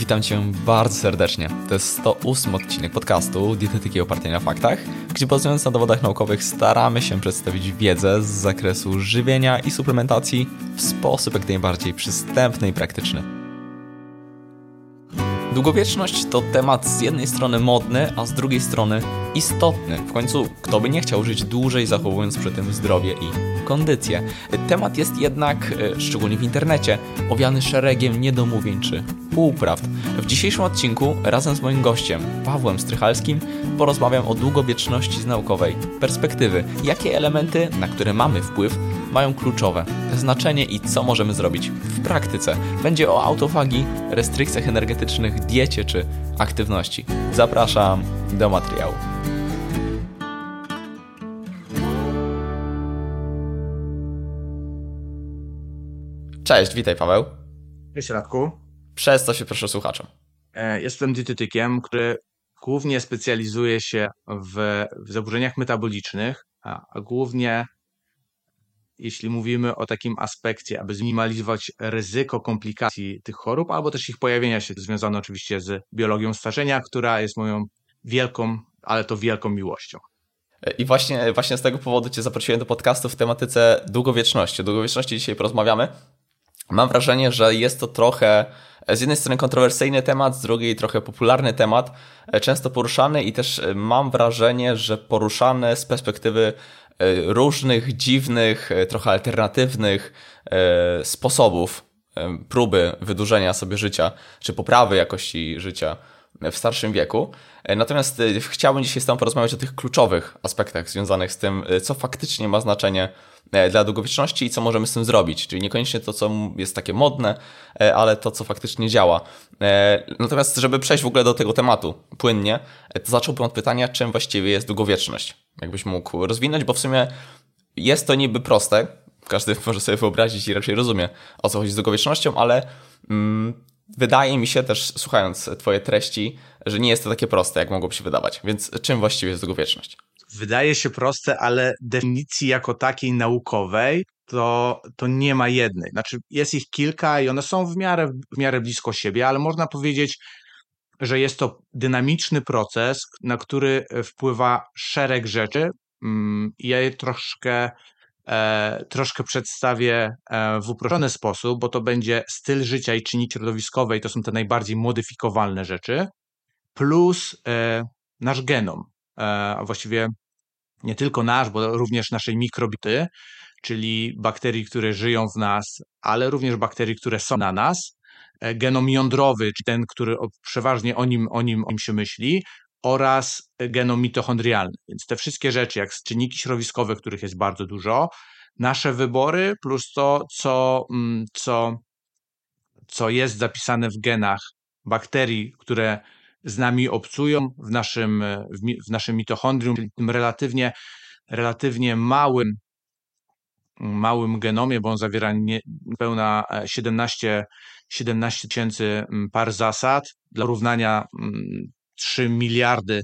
witam Cię bardzo serdecznie. To jest 108 odcinek podcastu Dietetyki opartej na faktach, gdzie bazując na dowodach naukowych staramy się przedstawić wiedzę z zakresu żywienia i suplementacji w sposób jak najbardziej przystępny i praktyczny. Długowieczność to temat z jednej strony modny, a z drugiej strony istotny. W końcu, kto by nie chciał żyć dłużej, zachowując przy tym zdrowie i kondycję. Temat jest jednak, e, szczególnie w internecie, owiany szeregiem niedomówień czy półprawd. W dzisiejszym odcinku razem z moim gościem, Pawłem Strychalskim, porozmawiam o długowieczności z naukowej perspektywy. Jakie elementy, na które mamy wpływ, mają kluczowe znaczenie i co możemy zrobić w praktyce. Będzie o autofagii, restrykcjach energetycznych, diecie czy aktywności. Zapraszam do materiału. Cześć, witaj Paweł. Cześć Radku. Przez co się proszę słuchaczom. E, jestem dietetykiem, który głównie specjalizuje się w, w zaburzeniach metabolicznych, a, a głównie jeśli mówimy o takim aspekcie, aby zminimalizować ryzyko komplikacji tych chorób, albo też ich pojawienia się, związane oczywiście z biologią starzenia, która jest moją wielką, ale to wielką miłością. I właśnie, właśnie z tego powodu Cię zaprosiłem do podcastu w tematyce długowieczności. O długowieczności dzisiaj porozmawiamy. Mam wrażenie, że jest to trochę z jednej strony kontrowersyjny temat, z drugiej trochę popularny temat, często poruszany i też mam wrażenie, że poruszany z perspektywy e, różnych, dziwnych, e, trochę alternatywnych e, sposobów próby wydłużenia sobie życia, czy poprawy jakości życia w starszym wieku. Natomiast chciałbym dzisiaj z Tobą porozmawiać o tych kluczowych aspektach związanych z tym, co faktycznie ma znaczenie E, dla długowieczności i co możemy z tym zrobić. Czyli niekoniecznie to, co jest takie modne, e, ale to, co faktycznie działa. E, natomiast, żeby przejść w ogóle do tego tematu płynnie, to zacząłbym od pytania, czym właściwie jest długowieczność. Jakbyś mógł rozwinąć, bo w sumie jest to niby proste. Każdy może sobie wyobrazić i raczej rozumie, o co chodzi z długowiecznością, ale mm, wydaje mi się też, słuchając Twoje treści, że nie jest to takie proste, jak mogłoby się wydawać. Więc czym właściwie jest długowieczność? Wydaje się proste, ale definicji jako takiej naukowej to, to nie ma jednej. Znaczy, jest ich kilka i one są w miarę, w miarę blisko siebie, ale można powiedzieć, że jest to dynamiczny proces, na który wpływa szereg rzeczy. Mm, ja je troszkę, e, troszkę przedstawię e, w uproszczony sposób, bo to będzie styl życia i czynniki środowiskowe, i to są te najbardziej modyfikowalne rzeczy, plus e, nasz genom, a właściwie nie tylko nasz, bo również naszej mikrobity, czyli bakterii, które żyją w nas, ale również bakterii, które są na nas, e, genom jądrowy, czyli ten, który przeważnie o nim, o nim, o nim się myśli, oraz genom mitochondrialny. Więc te wszystkie rzeczy, jak czynniki środowiskowe, których jest bardzo dużo, nasze wybory, plus to, co, mm, co, co jest zapisane w genach bakterii, które z nami obcują w naszym, e, w, naszym mitochondrium, czyli tym relatywnie, relatywnie małym, małym genomie, bo on zawiera pełna 17, 17 tysięcy par zasad. Dla porównania 3 miliardy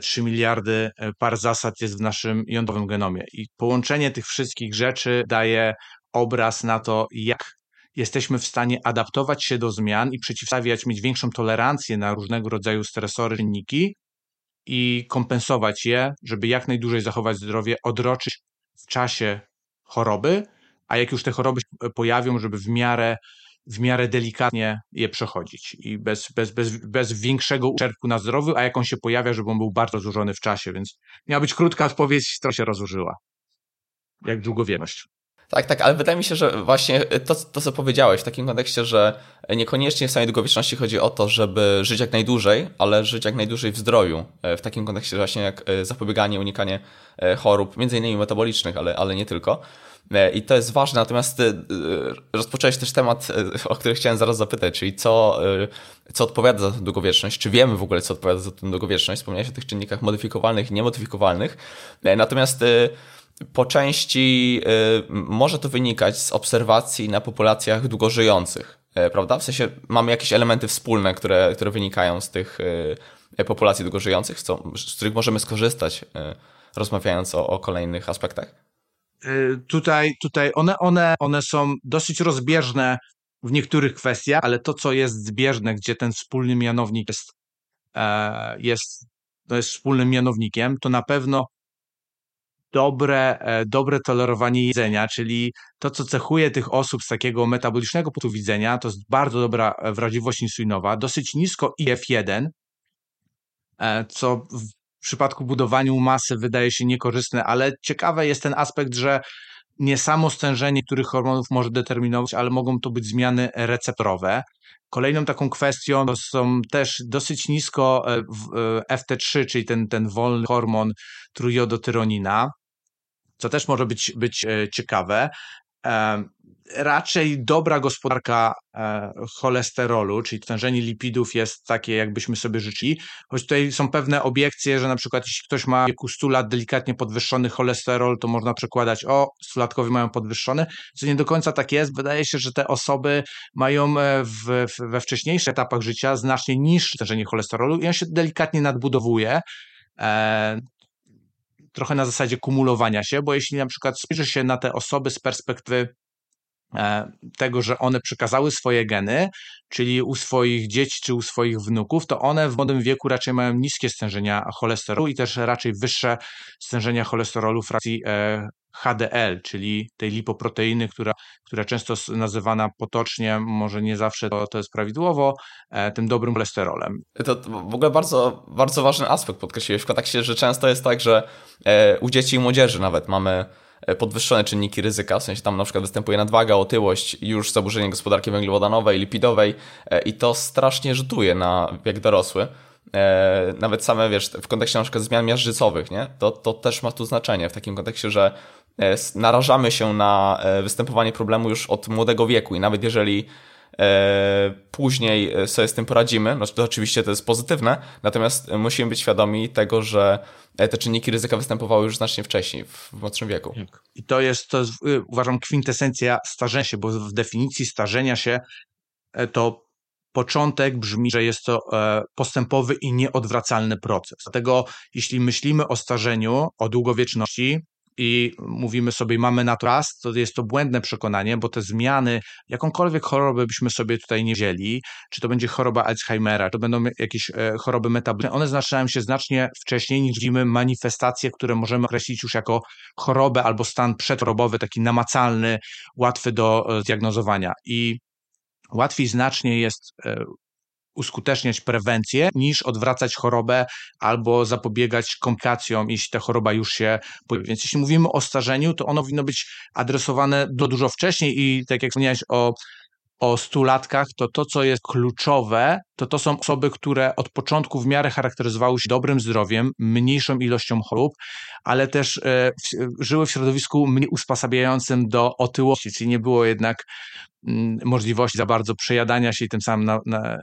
3 e, miliardy e, par zasad jest w naszym jądrowym genomie. I połączenie tych wszystkich rzeczy daje obraz na to, jak jesteśmy w stanie adaptować się do zmian i przeciwstawiać, mieć większą tolerancję na różnego rodzaju stresory, czynniki i kompensować je, żeby jak najdłużej zachować zdrowie, odroczyć w czasie choroby, a jak już te choroby się pojawią, żeby w miarę, w miarę delikatnie je przechodzić i bez, bez, bez, bez większego uszczerbku na zdrowiu, a jak on się pojawia, żeby on był bardzo złożony w czasie, więc miała być krótka odpowiedź, to się rozłożyła. Jak długowieczność. Tak, tak, ale wydaje mi się, że właśnie to, to, co powiedziałeś w takim kontekście, że niekoniecznie w samej długowieczności chodzi o to, żeby żyć jak najdłużej, ale żyć jak najdłużej w zdrowiu. E, w takim kontekście właśnie jak e, zapobieganie, unikanie e, chorób, między innymi metabolicznych, ale, ale nie tylko. I to jest ważne, natomiast rozpocząłeś też temat, o który chciałem zaraz zapytać, czyli co, co odpowiada za tę długowieczność, czy wiemy w ogóle, co odpowiada za tę długowieczność. Wspomniałeś o tych czynnikach modyfikowalnych i niemodyfikowalnych, natomiast po części y, może to wynikać z obserwacji na populacjach długożyjących, y, prawda? W sensie mamy jakieś elementy wspólne, które, które wynikają z tych y, populacji długożyjących, z których możemy skorzystać, rozmawiając o, o kolejnych aspektach? Tutaj, tutaj one, one, one są dosyć rozbieżne w niektórych kwestiach, ale to, co jest zbieżne, gdzie ten wspólny mianownik jest, e, jest, to jest wspólnym mianownikiem, to na pewno dobre, e, dobre tolerowanie jedzenia, czyli to, co cechuje tych osób z takiego metabolicznego punktu widzenia, to jest bardzo dobra e, wrażliwość insulinowa, dosyć nisko IF1, e, co w przypadku budowaniu masy wydaje się niekorzystne, ale ciekawe jest ten aspekt, że nie samo stężenie których hormonów może determinować, ale mogą to być zmiany receptorowe. Kolejną taką kwestią to są też dosyć nisko FT3, czyli ten, ten wolny hormon trójjodotyronina co też może być, być e, ciekawe. E, raczej dobra gospodarka e, cholesterolu, czyli tężenie lipidów jest takie, jakbyśmy sobie życzyli, choć tutaj są pewne obiekcje, że na przykład jeśli ktoś ma w wieku 100 lat delikatnie podwyższony cholesterol, to można przekładać, o, stulatkowie mają podwyższony, co nie do końca tak jest. Wydaje się, że te osoby mają w, we wcześniejszych etapach życia znacznie niższe tężenie cholesterolu i on się delikatnie nadbudowuje trochę na zasadzie kumulowania się, bo jeśli na przykład spojrzy się na te osoby z perspektywy tego, że one przekazały swoje geny, czyli u swoich dzieci czy u swoich wnuków, to one w młodym wieku raczej mają niskie stężenia cholesterolu i też raczej wyższe stężenia cholesterolu frakcji e, HDL, czyli tej lipoproteiny, która, która często nazywana potocznie, może nie zawsze to, to jest prawidłowo, e, tym dobrym cholesterolem. To w ogóle bardzo, bardzo ważny aspekt podkreśliłeś w kontekście, że często jest tak, że e, u dzieci i młodzieży nawet mamy e, podwyższone czynniki ryzyka, w sensie tam na przykład występuje nadwaga, otyłość, już zaburzenie gospodarki węglowodanowej, lipidowej i to strasznie rzutuje na wiek dorosły. Nawet same, wiesz, w kontekście na przykład zmian miażdżycowych, nie? To, to też ma tu znaczenie w takim kontekście, że E, narażamy się na e, występowanie problemu już od młodego wieku i nawet jeżeli e, później sobie z tym poradzimy, no to oczywiście to jest pozytywne, natomiast musimy być świadomi tego, że te czynniki ryzyka występowały już znacznie wcześniej, w młodszym wieku. Tak. I to jest, to jest, uważam, kwintesencja starzenia się, bo w definicji starzenia się to początek brzmi, że jest to postępowy i nieodwracalny proces. Dlatego jeśli myślimy o starzeniu, o długowieczności, i mówimy sobie, mamy na to raz, to jest to błędne przekonanie, bo te zmiany, jakąkolwiek chorobę byśmy sobie tutaj nie wzięli, czy to będzie choroba Alzheimera, to będą jakieś e, choroby metaboliczne, one zaczynają się znacznie wcześniej niż widzimy manifestacje, które możemy określić już jako chorobę albo stan przedchorobowy, taki namacalny, łatwy do e, zdiagnozowania. I łatwiej znacznie jest e, uskuteczniać prewencję, niż odwracać chorobę albo zapobiegać komplikacjom, jeśli ta choroba już się pojawi. Więc jeśli mówimy o starzeniu, to ono powinno być adresowane do dużo wcześniej i tak jak wspomniałeś o o stulatkach, to to, co jest kluczowe, to to są osoby, które od początku w miarę charakteryzowały się dobrym zdrowiem, mniejszą ilością chorób, ale też e, w, żyły w środowisku mniej usposabiającym do otyłości, czyli nie było jednak mm, możliwości za bardzo przejadania się i tym samym na, na,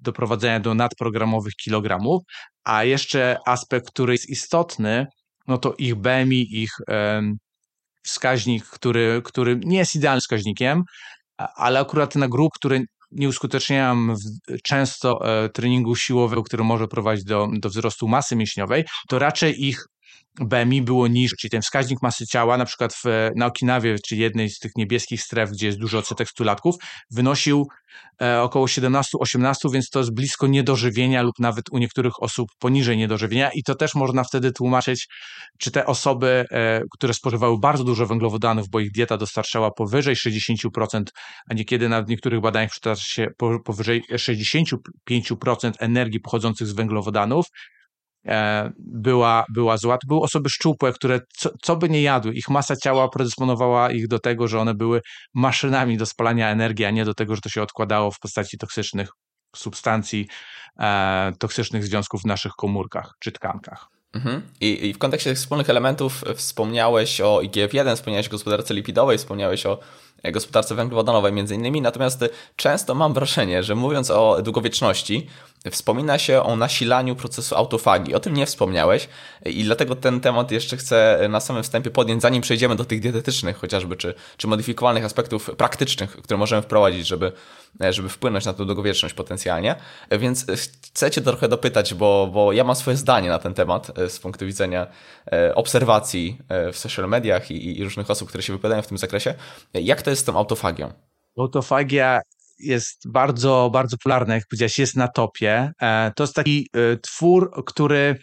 doprowadzenia do nadprogramowych kilogramów, a jeszcze aspekt, który jest istotny, no to ich BMI, ich wskaźnik, który, który nie jest idealnym wskaźnikiem, ale akurat na grup, które nie uskuteczniają często e, treningu siłowego, który może prowadzić do, do wzrostu masy mięśniowej, to raczej ich BMI było niższe, czyli ten wskaźnik masy ciała, na przykład w, na Okinawie, czy jednej z tych niebieskich stref, gdzie jest dużo odsetek stulatków, wynosił e, około 17-18, więc to jest blisko niedożywienia lub nawet u niektórych osób poniżej niedożywienia. I to też można wtedy tłumaczyć, czy te osoby, e, które spożywały bardzo dużo węglowodanów, bo ich dieta dostarczała powyżej 60%, a niekiedy w niektórych badaniach przytacza się powyżej 65% energii pochodzących z węglowodanów, była, była zła. To były osoby szczupłe, które co, co by nie jadły, ich masa ciała predysponowała ich do tego, że one były maszynami do spalania energii, a nie do tego, że to się odkładało w postaci toksycznych substancji, e, toksycznych związków w naszych komórkach czy tkankach. Mhm. I, I, w kontekście tych wspólnych elementów wspomniałeś o IGF-1, wspomniałeś o gospodarce lipidowej, wspomniałeś o gospodarce węglowodanowej między innymi, natomiast często mam wrażenie, że mówiąc o długowieczności, wspomina się o nasilaniu procesu autofagii. O tym nie wspomniałeś i dlatego ten temat jeszcze chcę na samym wstępie podjąć, zanim przejdziemy do tych dietetycznych chociażby, czy, czy aspektów praktycznych, które możemy wprowadzić, żeby, żeby wpłynąć na tę długowieczność potencjalnie. Więc chcę Cię trochę dopytać, bo, bo ja mam swoje zdanie na ten temat e, z punktu widzenia e, obserwacji e, w social mediach i, i różnych osób, które się wypowiadają w tym zakresie. Jak to jest z tą autofagią? Autofagia jest bardzo, bardzo popularny, jak powiedziałeś, jest na topie. E, to jest taki e, twór, który,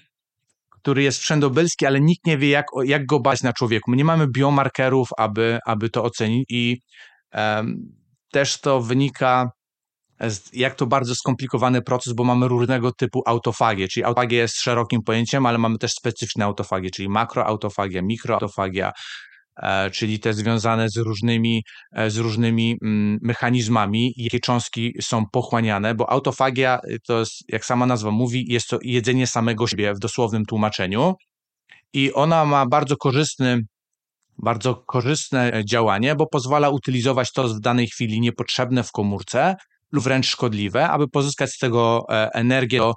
który jest wszędobylski, ale nikt nie wie, jak, jak go bać na człowieku. My nie mamy biomarkerów, aby, aby to ocenić i um, też to wynika jak to bardzo skomplikowany proces, bo mamy różnego typu autofagię, czyli autofagia jest szerokim pojęciem, ale mamy też specyficzne autofagie, czyli makroautofagia, mikroautofagia, czyli te związane z różnymi, e, z różnymi mm, mechanizmami, jakie cząstki są pochłaniane, bo autofagia to jest, jak sama nazwa mówi, jest to jedzenie samego siebie w dosłownym tłumaczeniu i ona ma bardzo korzystny bardzo korzystne działanie, bo pozwala utylizować to w danej chwili niepotrzebne w komórce, lub wręcz szkodliwe, aby pozyskać z tego e, energię do,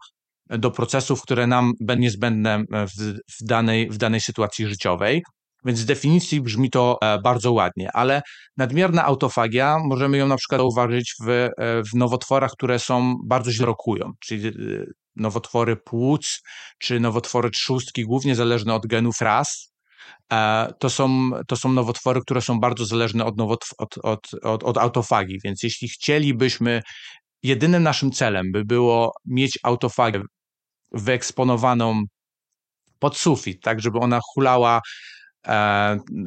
do procesów, które nam będą niezbędne e, w, w, danej, w danej sytuacji życiowej. Więc z definicji brzmi to e, bardzo ładnie, ale nadmierna autofagia możemy ją na przykład zauważyć w, w nowotworach, które są bardzo źle rokują, czyli nowotwory płuc czy nowotwory trzustki, głównie zależne od genów RAS, E, to są, to są nowotwory, które są bardzo zależne od, nowotw- od, od, od, od. Więc jeśli chcielibyśmy, jedynym naszym celem by było mieć autofagię wyeksponowaną pod sufit, tak, żeby ona hulała e,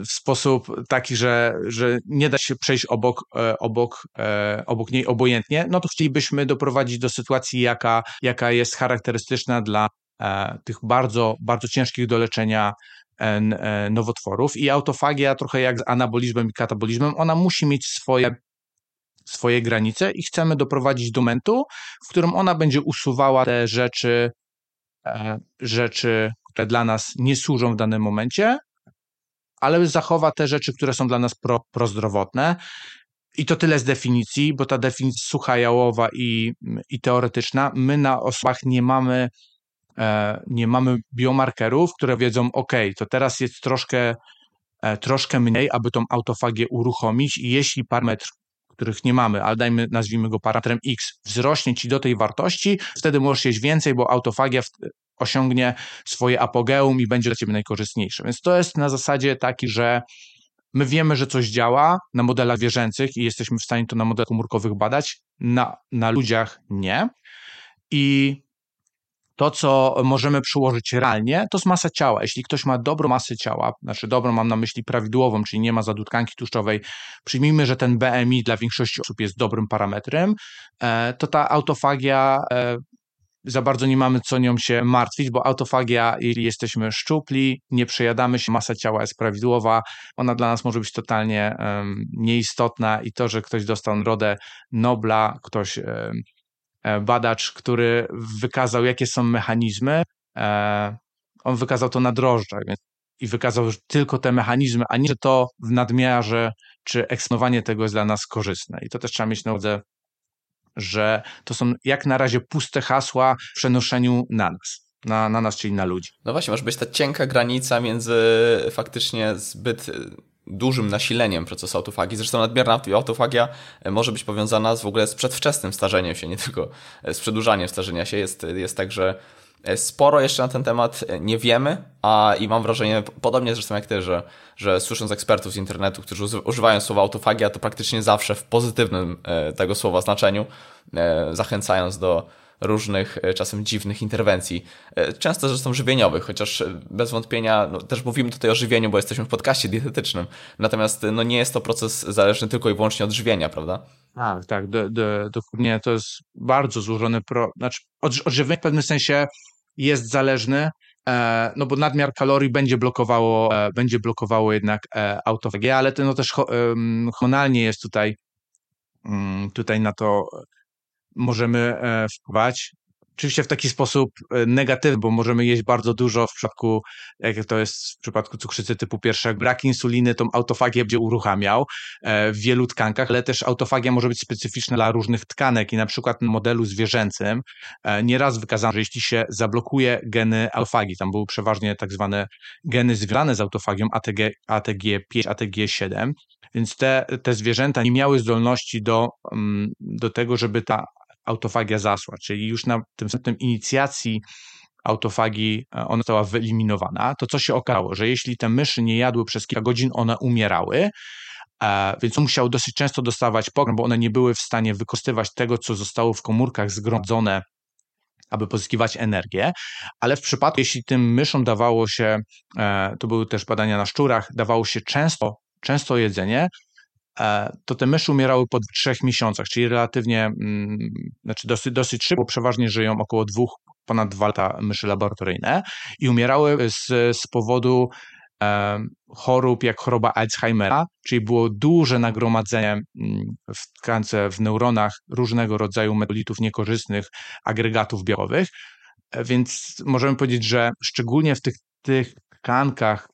w sposób taki, że, że nie da się przejść obok, e, obok, obok niej obojętnie, no to chcielibyśmy doprowadzić do sytuacji, jaka, jaka jest charakterystyczna dla tych bardzo, bardzo ciężkich do leczenia E, nowotworów. I autofagia trochę jak z anabolizmem i katabolizmem, ona musi mieć swoje swoje granice i chcemy doprowadzić do momentu, w którym ona będzie usuwała te rzeczy, e, rzeczy, które dla nas nie służą w danym momencie, ale zachowa te rzeczy, które są dla nas pro, prozdrowotne. I to tyle z definicji, bo ta definicja sucha, jałowa i, i teoretyczna. My na osobach nie mamy E, nie mamy biomarkerów, które wiedzą, ok, to teraz jest troszkę, e, troszkę mniej, aby tą autofagię uruchomić i jeśli parametr, których nie mamy, ale dajmy, nazwijmy go parametrem X, wzrośnie ci do tej wartości, wtedy możesz jeść więcej, bo autofagia osiągnie swoje apogeum i będzie dla ciebie najkorzystniejsze. Więc to jest na zasadzie taki, że my wiemy, że coś działa na modelach zwierzęcych i jesteśmy w stanie to na modelach komórkowych badać, na, na ludziach nie. I to, co możemy przyłożyć realnie, to jest masa ciała. Jeśli ktoś ma dobrą masę ciała, znaczy dobrą mam na myśli prawidłową, czyli nie ma zadutkanki tłuszczowej, przyjmijmy, że ten BMI dla większości osób jest dobrym parametrem, e, to ta autofagia e, za bardzo nie mamy co nią się martwić, bo autofagia, jeżeli jesteśmy szczupli, nie przejadamy się, masa ciała jest prawidłowa, ona dla nas może być totalnie um, nieistotna i to, że ktoś dostał nagrodę Nobla, ktoś um, badacz, który wykazał, jakie są mechanizmy. E, on wykazał to na drożdżach więc, i wykazał tylko te mechanizmy, a nie, że to w nadmiarze czy eksponowanie tego jest dla nas korzystne. I to też trzeba mieć na uwadze, że to są jak na razie puste hasła w przenoszeniu na nas. Na, na nas, czyli na ludzi. No właśnie, może być ta cienka granica między faktycznie zbyt dużym nasileniem procesu autofagii. Zresztą nadmierna autofagia e, może być powiązana z w ogóle z przedwczesnym starzeniem się, nie tylko e, z przedłużaniem starzenia się. Jest, jest tak, że e, sporo jeszcze na ten temat nie wiemy, a i mam wrażenie, podobnie zresztą jak ty, że, że słysząc ekspertów z internetu, którzy używają słowa autofagia, to praktycznie zawsze w pozytywnym tego słowa znaczeniu, zachęcając do różnych, e, czasem dziwnych interwencji, e, często zresztą żywieniowych, chociaż e, bez wątpienia no, też mówimy tutaj o żywieniu, bo jesteśmy w podcaście dietetycznym, natomiast no, nie jest to proces zależny tylko i wyłącznie od żywienia, prawda? Tak, tak, do, do, dokładnie to jest bardzo złożony, pro, znaczy od, odżywienie w pewnym sensie jest zależny, e, no bo nadmiar kalorii będzie blokowało, e, będzie blokowało jednak e, autofagię, ale to no też hormonalnie jest tutaj, mm, tutaj na to możemy wpływać. Oczywiście w taki sposób e, negatywny, bo możemy jeść bardzo dużo w przypadku, jak to jest w przypadku cukrzycy typu pierwszego, brak insuliny tą autofagię będzie uruchamiał e, w wielu tkankach, ale też autofagia może być specyficzna dla różnych tkanek i na przykład na modelu zwierzęcym nieraz wykazano, że jeśli się zablokuje geny autofagii, tam były przeważnie tak zwane geny związane z autofagią ATG, ATG5, ATG7, więc te, te zwierzęta nie miały zdolności do, mm, do tego, żeby ta autofagia zasła, czyli już na tym wstępem inicjacji autofagii e, ona została wyeliminowana, to co się okazało, że jeśli te myszy nie jadły przez kilka godzin, one umierały, więc on musiał dosyć często dostawać pokarm, bo one nie były w stanie wykorzystywać tego, co zostało w komórkach zgromadzone aby pozyskiwać energię, ale w przypadku, jeśli tym myszom dawało się, e, to były też badania na szczurach, dawało się często, często jedzenie, e, to te myszy umierały po trzech miesiącach, czyli relatywnie, mm, znaczy dosyć, dosyć szybko, przeważnie żyją około dwóch, ponad dwa lata myszy laboratoryjne i umierały z, z powodu chorób jak choroba Alzheimera, czyli było duże nagromadzenie mm, w tkance, w neuronach różnego rodzaju metabolików niekorzystnych, agregatów białowych. E, więc możemy powiedzieć, że szczególnie w tych, tych tkankach, e,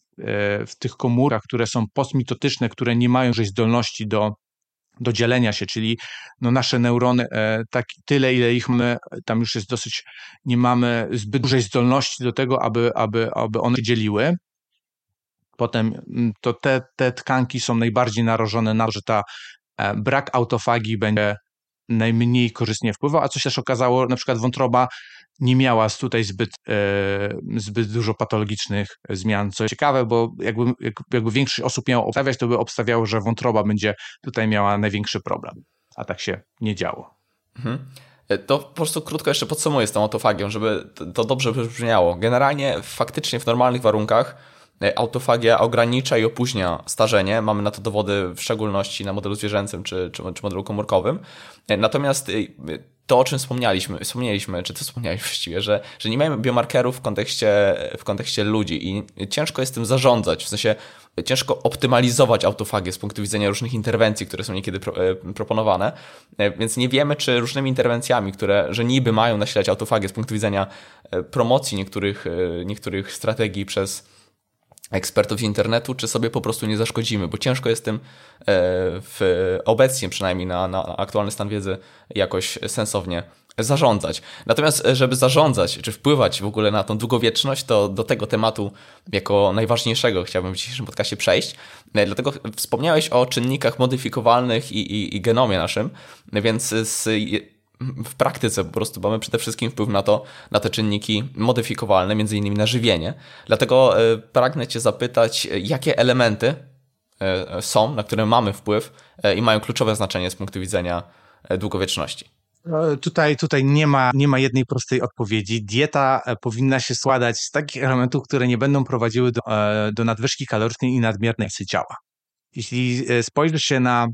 w tych komórkach, które są postmitotyczne, które nie mają już zdolności do, do dzielenia się, czyli no nasze neurony, e, tak tyle, ile ich mamy, tam już jest dosyć, nie mamy zbyt dużej zdolności do tego, aby, aby, aby one się dzieliły. Potem mm, to te, te tkanki są najbardziej narażone na to, że ta e, brak autofagii będzie najmniej korzystnie wpływał, a co się też okazało, na przykład wątroba nie miała tutaj zbyt, e, zbyt dużo patologicznych zmian, co ciekawe, bo jakby, jakby większość osób miało obstawiać, to by obstawiało, że wątroba będzie tutaj miała największy problem, a tak się nie działo. Mhm. E, to po prostu krótko jeszcze podsumuję z tą autofagią, żeby to dobrze brzmiało. Generalnie faktycznie w normalnych warunkach autofagia ogranicza i opóźnia starzenie. Mamy na to dowody w szczególności na modelu zwierzęcym czy, czy, czy modelu komórkowym. E, natomiast e, to, o czym wspomnieliśmy, wspomnieliśmy czy to wspomnieliśmy właściwie, że, że nie mamy biomarkerów w kontekście, w kontekście ludzi i ciężko jest tym zarządzać, w sensie ciężko optymalizować autofagię z punktu widzenia różnych interwencji, które są niekiedy pro, proponowane, więc nie wiemy, czy różnymi interwencjami, które, że niby mają nasilać autofagię z punktu widzenia promocji niektórych, niektórych strategii przez ekspertów internetu, czy sobie po prostu nie zaszkodzimy, bo ciężko jest tym e, w, obecnie przynajmniej na, na aktualny stan wiedzy jakoś sensownie zarządzać. Natomiast, e, żeby zarządzać, czy wpływać w ogóle na tą długowieczność, to do tego tematu jako najważniejszego chciałbym w dzisiejszym podcastie przejść. E, dlatego wspomniałeś o czynnikach modyfikowalnych i, i, i genomie naszym, więc z w praktyce po prostu mamy przede wszystkim wpływ na to, na te czynniki modyfikowalne, między innymi na żywienie. Dlatego e, pragnę Cię zapytać, jakie elementy e, są, na które mamy wpływ e, i mają kluczowe znaczenie z punktu widzenia długowieczności. No, tutaj, tutaj nie, ma, nie ma jednej prostej odpowiedzi. Dieta powinna się składać z takich elementów, które nie będą prowadziły do, do nadwyżki kalorycznej i nadmiernej ciała. Jeśli spojrzysz się na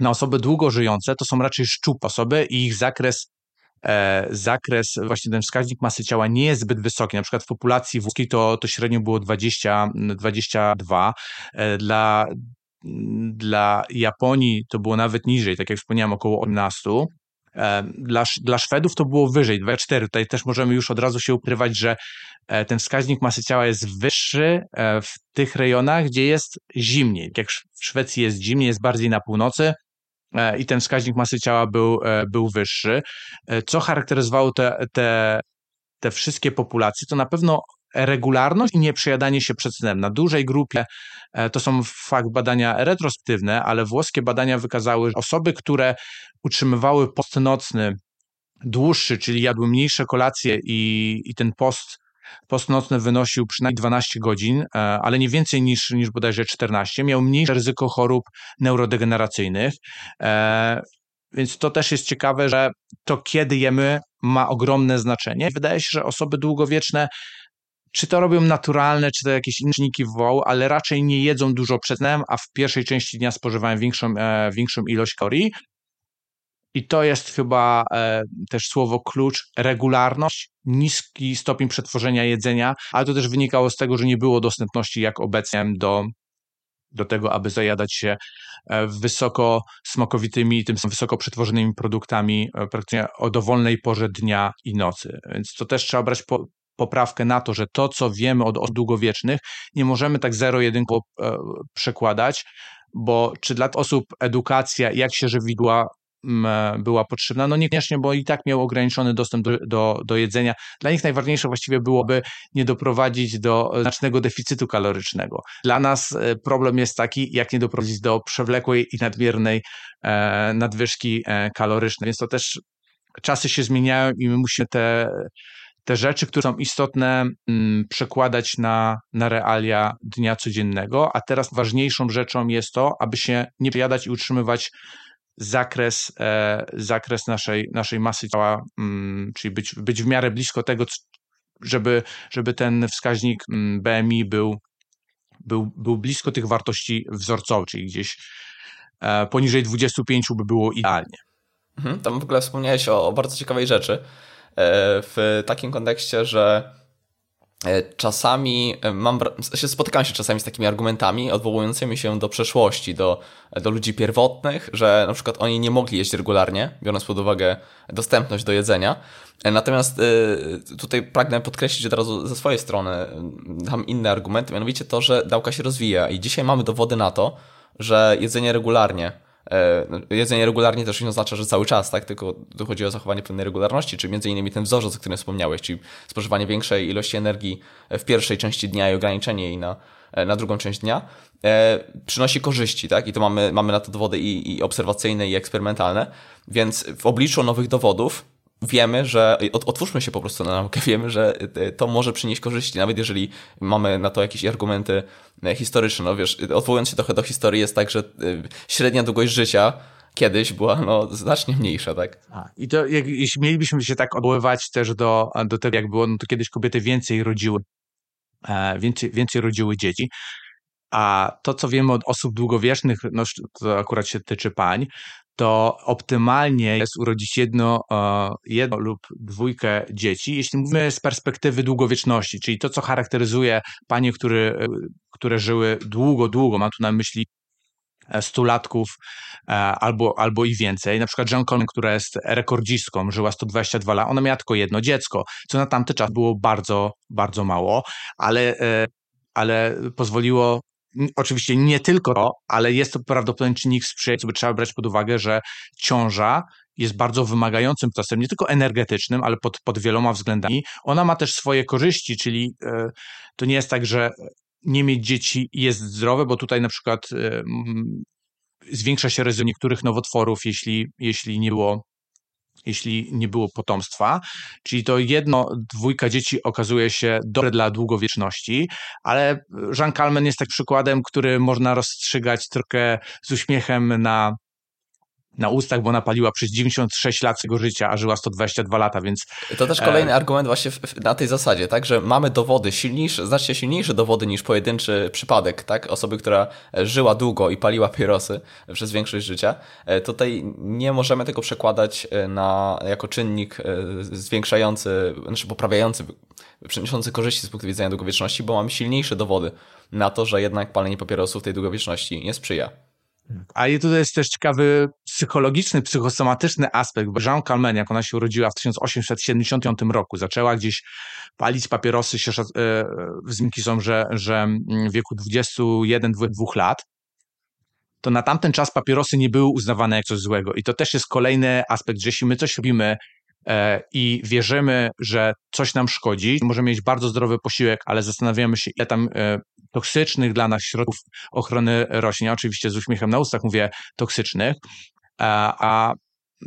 na osoby długo żyjące to są raczej szczup osoby i ich zakres e, zakres, właśnie ten wskaźnik masy ciała nie jest zbyt wysoki. Na przykład w populacji włoskiej to, to średnio było 20, 22. E, dla, dla Japonii to było nawet niżej, tak jak wspomniałem, około 18. E, dla, dla Szwedów to było wyżej, 24. Tutaj też możemy już od razu się ukrywać, że e, ten wskaźnik masy ciała jest wyższy e, w tych rejonach, gdzie jest zimniej. Jak w Szwecji jest zimniej, jest bardziej na północy i ten wskaźnik masy ciała był, był wyższy. Co charakteryzowało te, te, te wszystkie populacje, to na pewno regularność i nieprzejadanie się przed snem. Na dużej grupie e, to są fakt badania retrospektywne, ale włoskie badania wykazały, że osoby, które utrzymywały post nocny dłuższy, czyli jadły mniejsze kolacje i, i ten post postnocny wynosił przynajmniej 12 godzin, e, ale nie więcej niż, niż bodajże 14, miał mniejsze ryzyko chorób neurodegeneracyjnych. E, więc to też jest ciekawe, że to kiedy jemy ma ogromne znaczenie. Wydaje się, że osoby długowieczne czy to robią naturalne, czy to jakieś inne czynniki wywołały, ale raczej nie jedzą dużo przed snem, a w pierwszej części dnia spożywają większą, e, większą ilość kalorii. I to jest chyba e, też słowo klucz, regularność, niski stopień przetworzenia jedzenia, ale to też wynikało z tego, że nie było dostępności jak obecnie do, do tego, aby zajadać się e, wysoko smakowitymi, tym wysoko przetworzonymi produktami e, praktycznie o dowolnej porze dnia i nocy. Więc to też trzeba brać po, poprawkę na to, że to, co wiemy od osób długowiecznych, nie możemy tak zero-jedynkowo e, przekładać, bo czy dla osób edukacja, jak się żywi była, e, była potrzebna? No niekoniecznie, bo i tak miał ograniczony dostęp do, do, do jedzenia. Dla nich najważniejsze właściwie byłoby nie doprowadzić do znacznego deficytu kalorycznego. Dla nas e, problem jest taki, jak nie doprowadzić do przewlekłej i nadmiernej e, nadwyżki kalorycznej, więc to też czasy się zmieniają i my musimy te te rzeczy, które są istotne, mm, przekładać na, na realia dnia codziennego, a teraz ważniejszą rzeczą jest to, aby się nie przejadać i utrzymywać zakres, e, zakres naszej, naszej masy ciała, mm, czyli być, być w miarę blisko tego, żeby, żeby ten wskaźnik mm, BMI był, był, był blisko tych wartości wzorcowych, czyli gdzieś e, poniżej 25 by było idealnie. Mhm, tam w ogóle wspomniałeś o, o bardzo ciekawej rzeczy, w takim kontekście, że E, czasami e, mam, się spotykam się czasami z takimi argumentami odwołującymi się do przeszłości, do, do ludzi pierwotnych, że na przykład oni nie mogli jeść regularnie, biorąc pod uwagę dostępność do jedzenia. E, natomiast tutaj pragnę podkreślić od razu ze swojej strony, dam inny argument, mianowicie to, że nauka się rozwija i dzisiaj mamy dowody na to, że jedzenie regularnie E, jedzenie regularnie też nie oznacza, że cały czas, tak? Tylko tu chodzi o zachowanie pewnej regularności, czy między innymi ten wzorzec, o którym wspomniałeś, czyli spożywanie większej ilości energii w pierwszej części dnia i ograniczenie jej na, e, na drugą część dnia, e, przynosi korzyści, tak? I to mamy, mamy na to dowody i, i obserwacyjne, i eksperymentalne. Więc w obliczu nowych dowodów wiemy, że otwórzmy się po prostu na naukę, wiemy, że e, to może przynieść korzyści, nawet jeżeli mamy na to jakieś argumenty e, historyczne. No wiesz, odwołując się trochę do historii, jest tak, że e, średnia długość życia kiedyś była no, znacznie mniejsza, tak? A, I to jak, jeśli mielibyśmy się tak odwoływać też do, do tego, jak było, no to kiedyś kobiety więcej rodziły, więcej, więcej rodziły dzieci. A to, co wiemy od osób długowiecznych, no to akurat się tyczy pań, to optymalnie jest urodzić jedno, e, jedno lub dwójkę dzieci, jeśli mówimy z perspektywy długowieczności, czyli to, co charakteryzuje panie, które, e, które żyły długo, długo, mam tu na myśli e, stulatków albo, albo i więcej. Na przykład Jean Coleman, która jest rekordzistką, żyła 122 lat, ona miała tylko jedno dziecko, co na tamty czas było bardzo, bardzo mało, ale, ale pozwoliło Oczywiście nie tylko to, ale jest to prawdopodobnie czynnik sprzyjający, by trzeba brać pod uwagę, że ciąża jest bardzo wymagającym procesem, nie tylko energetycznym, ale pod, pod wieloma względami. Ona ma też swoje korzyści, czyli y, to nie jest tak, że nie mieć dzieci jest zdrowe, bo tutaj na przykład zwiększa się ryzyko niektórych nowotworów, jeśli, jeśli nie było jeśli nie było potomstwa. Czyli to jedno, dwójka dzieci okazuje się dobre dla długowieczności, ale Jean Calment jest tak przykładem, który można rozstrzygać trochę z uśmiechem na na ustach, bo napaliła przez 96 lat swojego życia, a żyła 122 lata, więc... To też kolejny e... argument właśnie na tej zasadzie, tak, że mamy dowody silniejsze, znacznie silniejsze dowody niż pojedynczy przypadek, tak, osoby, która żyła długo i paliła pierosy przez większość życia. E, tutaj nie możemy tego przekładać e, na, jako czynnik e, zwiększający, znaczy poprawiający, przynoszący korzyści z punktu widzenia długowieczności, bo mamy silniejsze dowody na to, że jednak palenie papierosów tej długowieczności nie sprzyja. A i tutaj jest też ciekawy psychologiczny, psychosomatyczny aspekt, bo Jean Calment, jak ona się urodziła w 1875 roku, zaczęła gdzieś palić papierosy, się, e, są, że, że w wieku 21-22 lat, to na tamten czas papierosy nie były uznawane jak coś złego. I to też jest kolejny aspekt, że jeśli my coś robimy e, i wierzymy, że coś nam szkodzi, możemy mieć bardzo zdrowy posiłek, ale zastanawiamy się, ile tam e, toksycznych dla nas środków ochrony roślin. Oczywiście z uśmiechem na ustach mówię toksycznych, a, a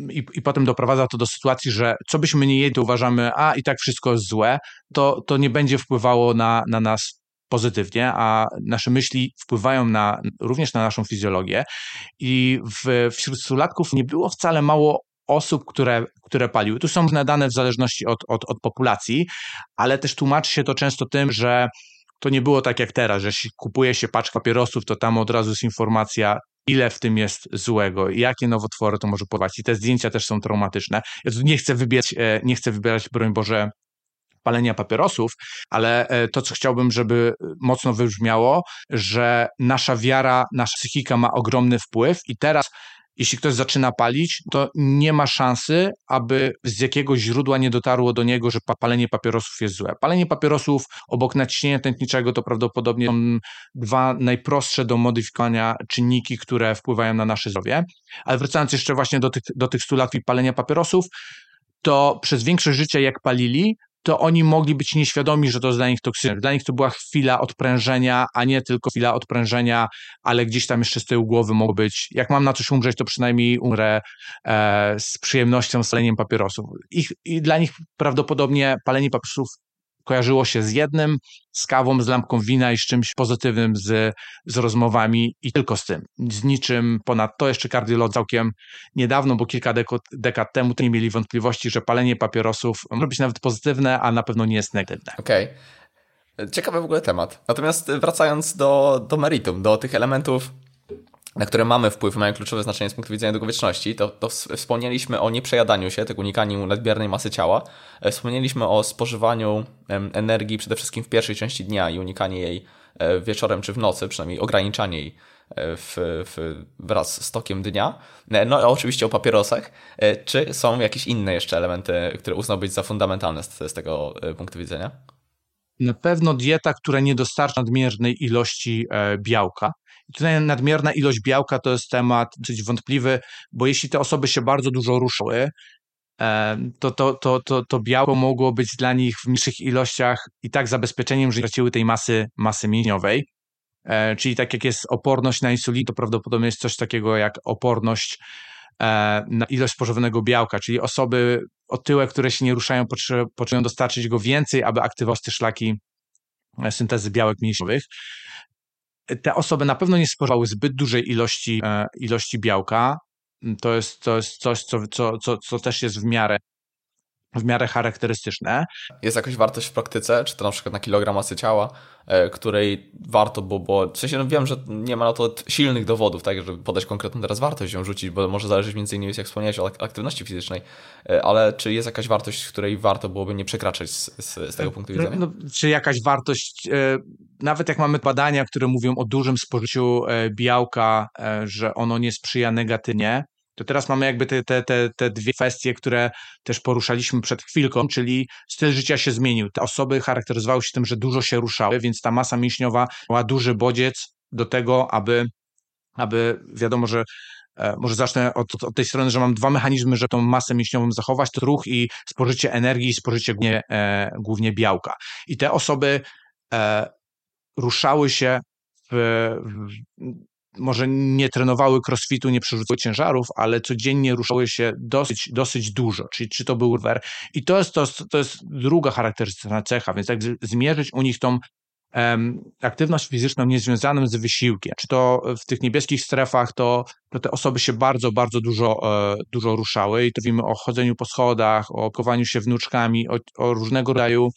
i, i potem doprowadza to do sytuacji, że co byśmy nie jedli, to uważamy, a i tak wszystko jest złe, to, to nie będzie wpływało na, na nas pozytywnie, a nasze myśli wpływają na, również na naszą fizjologię. I w, wśród stulatków nie było wcale mało osób, które, które paliły. Tu są różne dane w zależności od, od, od populacji, ale też tłumaczy się to często tym, że to nie było tak jak teraz, że jeśli kupuje się paczkę papierosów, to tam od razu jest informacja, ile w tym jest złego, jakie nowotwory to może powodować. I te zdjęcia też są traumatyczne. Ja tu nie chcę wybierać, e, nie chcę wybierać, broń Boże, palenia papierosów, ale e, to, co chciałbym, żeby mocno wybrzmiało, że nasza wiara, nasza psychika ma ogromny wpływ i teraz jeśli ktoś zaczyna palić, to nie ma szansy, aby z jakiegoś źródła nie dotarło do niego, że palenie papierosów jest złe. Palenie papierosów obok naciśnienia tętniczego to prawdopodobnie są dwa najprostsze do modyfikowania czynniki, które wpływają na nasze zdrowie. Ale wracając jeszcze właśnie do tych, do tych 100 lat palenia papierosów, to przez większość życia jak palili, to oni mogli być nieświadomi, że to jest dla nich toksyczne. Dla nich to była chwila odprężenia, a nie tylko chwila odprężenia, ale gdzieś tam jeszcze z tyłu głowy mogło być, jak mam na coś umrzeć, to przynajmniej umrę e, z przyjemnością, z paleniem papierosów. Ich, I dla nich prawdopodobnie palenie papierosów kojarzyło się z jednym, z kawą, z lampką wina i z czymś pozytywnym, z, z rozmowami i tylko z tym. Z niczym ponad to. Jeszcze kardiolog całkiem niedawno, bo kilka dekad, dekad temu nie mieli wątpliwości, że palenie papierosów może być nawet pozytywne, a na pewno nie jest negatywne. Okej. Okay. Ciekawy w ogóle temat. Natomiast wracając do, do meritum, do tych elementów na które mamy wpływ, mają kluczowe znaczenie z punktu widzenia długowieczności, to, to wspomnieliśmy o nieprzejadaniu się, tak unikaniu nadmiernej masy ciała. E, wspomnieliśmy o spożywaniu energii przede wszystkim w pierwszej części dnia i unikanie jej e, wieczorem czy w nocy, przynajmniej ograniczanie jej e, w, w, wraz z tokiem dnia. No i oczywiście o papierosach. Czy są jakieś inne jeszcze elementy, które uznałbyś za fundamentalne z, z tego punktu widzenia? Na pewno dieta, która nie dostarcza nadmiernej ilości białka. I tutaj nadmierna ilość białka to jest temat dosyć wątpliwy, bo jeśli te osoby się bardzo dużo ruszały, to, to, to, to, to białko mogło być dla nich w mniejszych ilościach i tak zabezpieczeniem, że traciły tej masy, masy mięśniowej. E, czyli tak jak jest oporność na insulinę, to prawdopodobnie jest coś takiego jak oporność e, na ilość spożywanego białka, czyli osoby otyłe, które się nie ruszają, potrzebują dostarczyć go więcej, aby aktywować te szlaki e, syntezy białek mięśniowych te osoby na pewno nie spożywały zbyt dużej ilości, e, ilości białka. To jest, to jest coś, co, co, co, co też jest w miarę w miarę charakterystyczne. Jest jakaś wartość w praktyce, czy to na przykład na kilogram masy ciała, e, której warto było, bo w sensie no wiem, że nie ma na to silnych dowodów, tak, żeby podać konkretną teraz wartość ją rzucić, bo może zależeć między innymi, jak wspomniałeś, o aktywności fizycznej, e, ale czy jest jakaś wartość, której warto byłoby nie przekraczać z, z, z tego punktu no, widzenia? No, czy jakaś wartość, e, nawet jak mamy badania, które mówią o dużym spożyciu białka, że ono nie sprzyja negatywnie, to teraz mamy jakby te, te, te, te dwie kwestie, które też poruszaliśmy przed chwilką, czyli styl życia się zmienił. Te osoby charakteryzowały się tym, że dużo się ruszały, więc ta masa mięśniowa miała duży bodziec do tego, aby, aby wiadomo, że e, może zacznę od, od, tej strony, że mam dwa mechanizmy, żeby tą masę mięśniową zachować, to ruch i spożycie energii, i spożycie głównie, e, głównie białka. I te osoby e, ruszały się w, w, może nie trenowały crossfitu, nie przerzucały ciężarów, ale codziennie ruszały się dosyć, dosyć dużo, czyli czy to był rower. I to jest, to, to jest druga charakterystyczna cecha, więc jak zmierzyć u nich tą um, aktywność fizyczną niezwiązaną z wysiłkiem, czy to w tych niebieskich strefach, to, to te osoby się bardzo, bardzo dużo, e, dużo ruszały i to mówimy o chodzeniu po schodach, o kowaniu się wnuczkami, o, o różnego rodzaju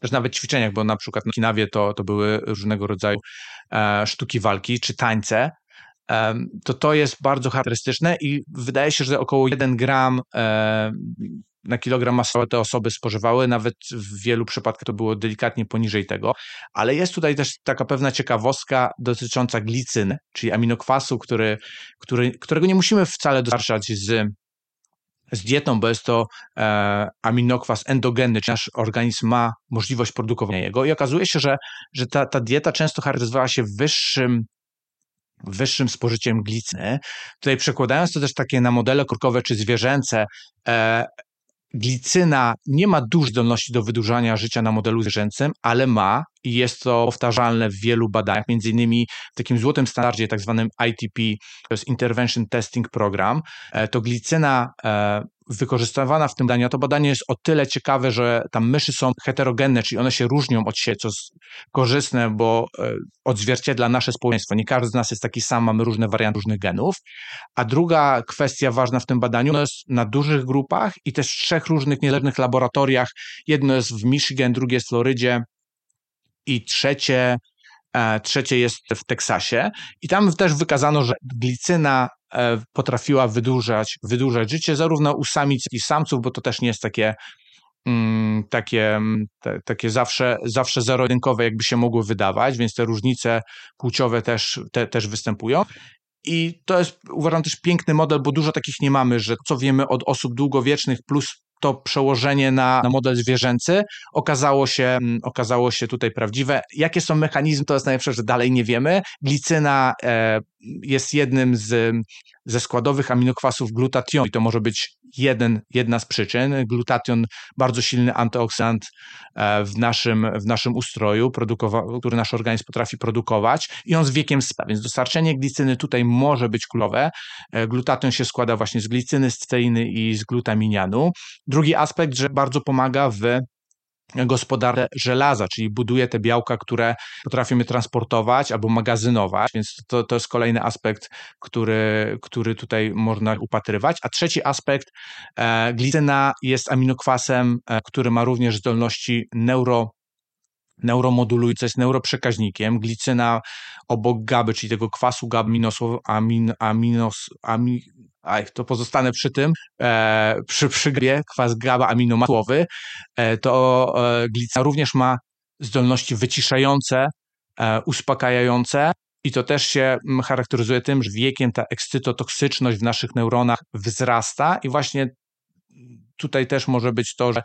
też nawet ćwiczeniach, bo na przykład na Kinawie to, to były różnego rodzaju sztuki walki czy tańce, e, to to jest bardzo charakterystyczne i wydaje się, że około 1 gram e, na kilogram masy te osoby spożywały, nawet w wielu przypadkach to było delikatnie poniżej tego, ale jest tutaj też taka pewna ciekawostka dotycząca glicyny, czyli aminokwasu, który, który, którego nie musimy wcale dostarczać z z dietą, bo jest to e, aminokwas endogenny, czyli nasz organizm ma możliwość produkowania jego i okazuje się, że, że ta, ta dieta często charakteryzowała się wyższym wyższym spożyciem glicyny. Tutaj przekładając to też takie na modele korkowe czy zwierzęce, e, glicyna nie ma dużej zdolności do wydłużania życia na modelu zwierzęcym, ale ma i jest to powtarzalne w wielu badaniach, między innymi w takim złotym standardzie, tak zwanym ITP, to jest Intervention Testing Program, e, to glicyna e, wykorzystywana w tym badaniu, to badanie jest o tyle ciekawe, że tam myszy są heterogenne, czyli one się różnią od siebie, co jest korzystne, bo e, odzwierciedla nasze społeczeństwo. Nie każdy z nas jest taki sam, mamy różne warianty różnych genów. A druga kwestia ważna w tym badaniu to jest na dużych grupach i też w trzech różnych niezależnych laboratoriach. Jedno jest w Michigan, drugie jest w Florydzie i trzecie e, trzecie jest w Teksasie i tam też wykazano, że glicyna potrafiła wydłużać, wydłużać życie zarówno u samic, jak i samców, bo to też nie jest takie, mm, takie, mm, te, takie zawsze, zawsze zero-jedynkowe, jakby się mogło wydawać, więc te różnice płciowe też, te, też występują. I to jest, uważam, też piękny model, bo dużo takich nie mamy, że co wiemy od osób długowiecznych plus to przełożenie na, na model zwierzęcy okazało się, mm, okazało się tutaj prawdziwe. Jakie są mechanizmy, to jest najlepsze, że dalej nie wiemy. Glicyna e, jest jednym z, ze składowych aminokwasów glutationu i to może być jeden, jedna z przyczyn. Glutation, bardzo silny antyoksydant e, w naszym, w naszym ustroju, który nasz organizm potrafi produkować i on z wiekiem spada, więc dostarczenie glicyny tutaj może być kluczowe. E, glutation się składa właśnie z glicyny, z cysteiny i z glutaminianu. Drugi aspekt, że bardzo pomaga w gospodarkę żelaza, czyli buduje te białka, które potrafimy transportować albo magazynować, więc to, to jest kolejny aspekt, który, który tutaj można upatrywać. A trzeci aspekt, e, glicyna jest aminokwasem, e, który ma również zdolności neuro neuromodulujące, jest neuroprzekaźnikiem. Glicyna obok GABY, czyli tego kwasu GAB amin, aminos, amin, aj, to pozostanę przy tym, e, przy, przy grybie, kwas GABA aminomasłowy, e, to e, glicyna również ma zdolności wyciszające, e, uspokajające i to też się charakteryzuje tym, że wiekiem ta ekscytotoksyczność w naszych neuronach wzrasta i właśnie tutaj też może być to, że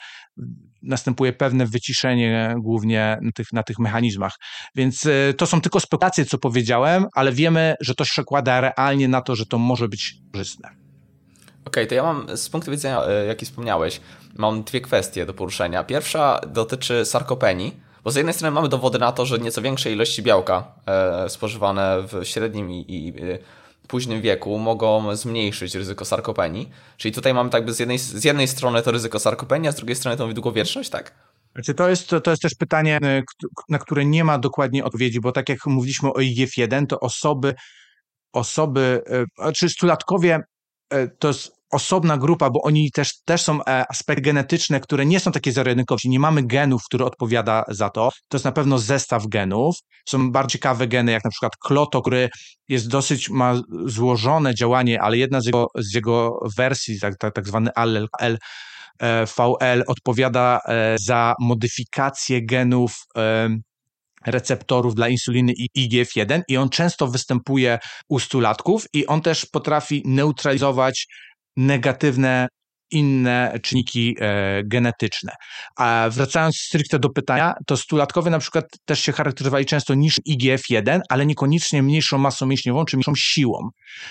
następuje pewne wyciszenie głównie na tych, na tych mechanizmach. Więc e, to są tylko spekulacje, co powiedziałem, ale wiemy, że to się przekłada realnie na to, że to może być korzystne. Okej, okay, to ja mam z punktu widzenia, e, jaki wspomniałeś, mam dwie kwestie do poruszenia. Pierwsza dotyczy sarkopenii, bo z jednej strony mamy dowody na to, że nieco większe ilości białka e, spożywane w średnim i, i późnym wieku mogą zmniejszyć ryzyko sarkopenii. Czyli tutaj mamy tak z jednej, z jednej strony to ryzyko sarkopenii, a z drugiej strony tą długowieczność, tak? Znaczy to, jest, to, jest też pytanie, e, na które nie ma dokładnie odpowiedzi, bo tak jak mówiliśmy o IGF-1, to osoby, osoby, e, czy stulatkowie e, to jest osobna grupa, bo oni też, też są e, aspekty genetyczne, które nie są takie zero-jedynkowe, nie mamy genów, który odpowiada za to. To jest na pewno zestaw genów. Są bardzo ciekawe geny, jak na przykład kloto, który jest dosyć, ma złożone działanie, ale jedna z jego, z jego wersji, tak, tak, tak zwany allel, L, e, odpowiada e, za modyfikację genów receptorów dla insuliny i IGF-1 i on często występuje u stulatków i on też potrafi neutralizować negatywne inne czynniki e, genetyczne. A wracając stricte do pytania, to stulatkowie na przykład też się charakteryzowali często niż IGF-1, ale niekoniecznie mniejszą masą mięśniową czy mniejszą siłą.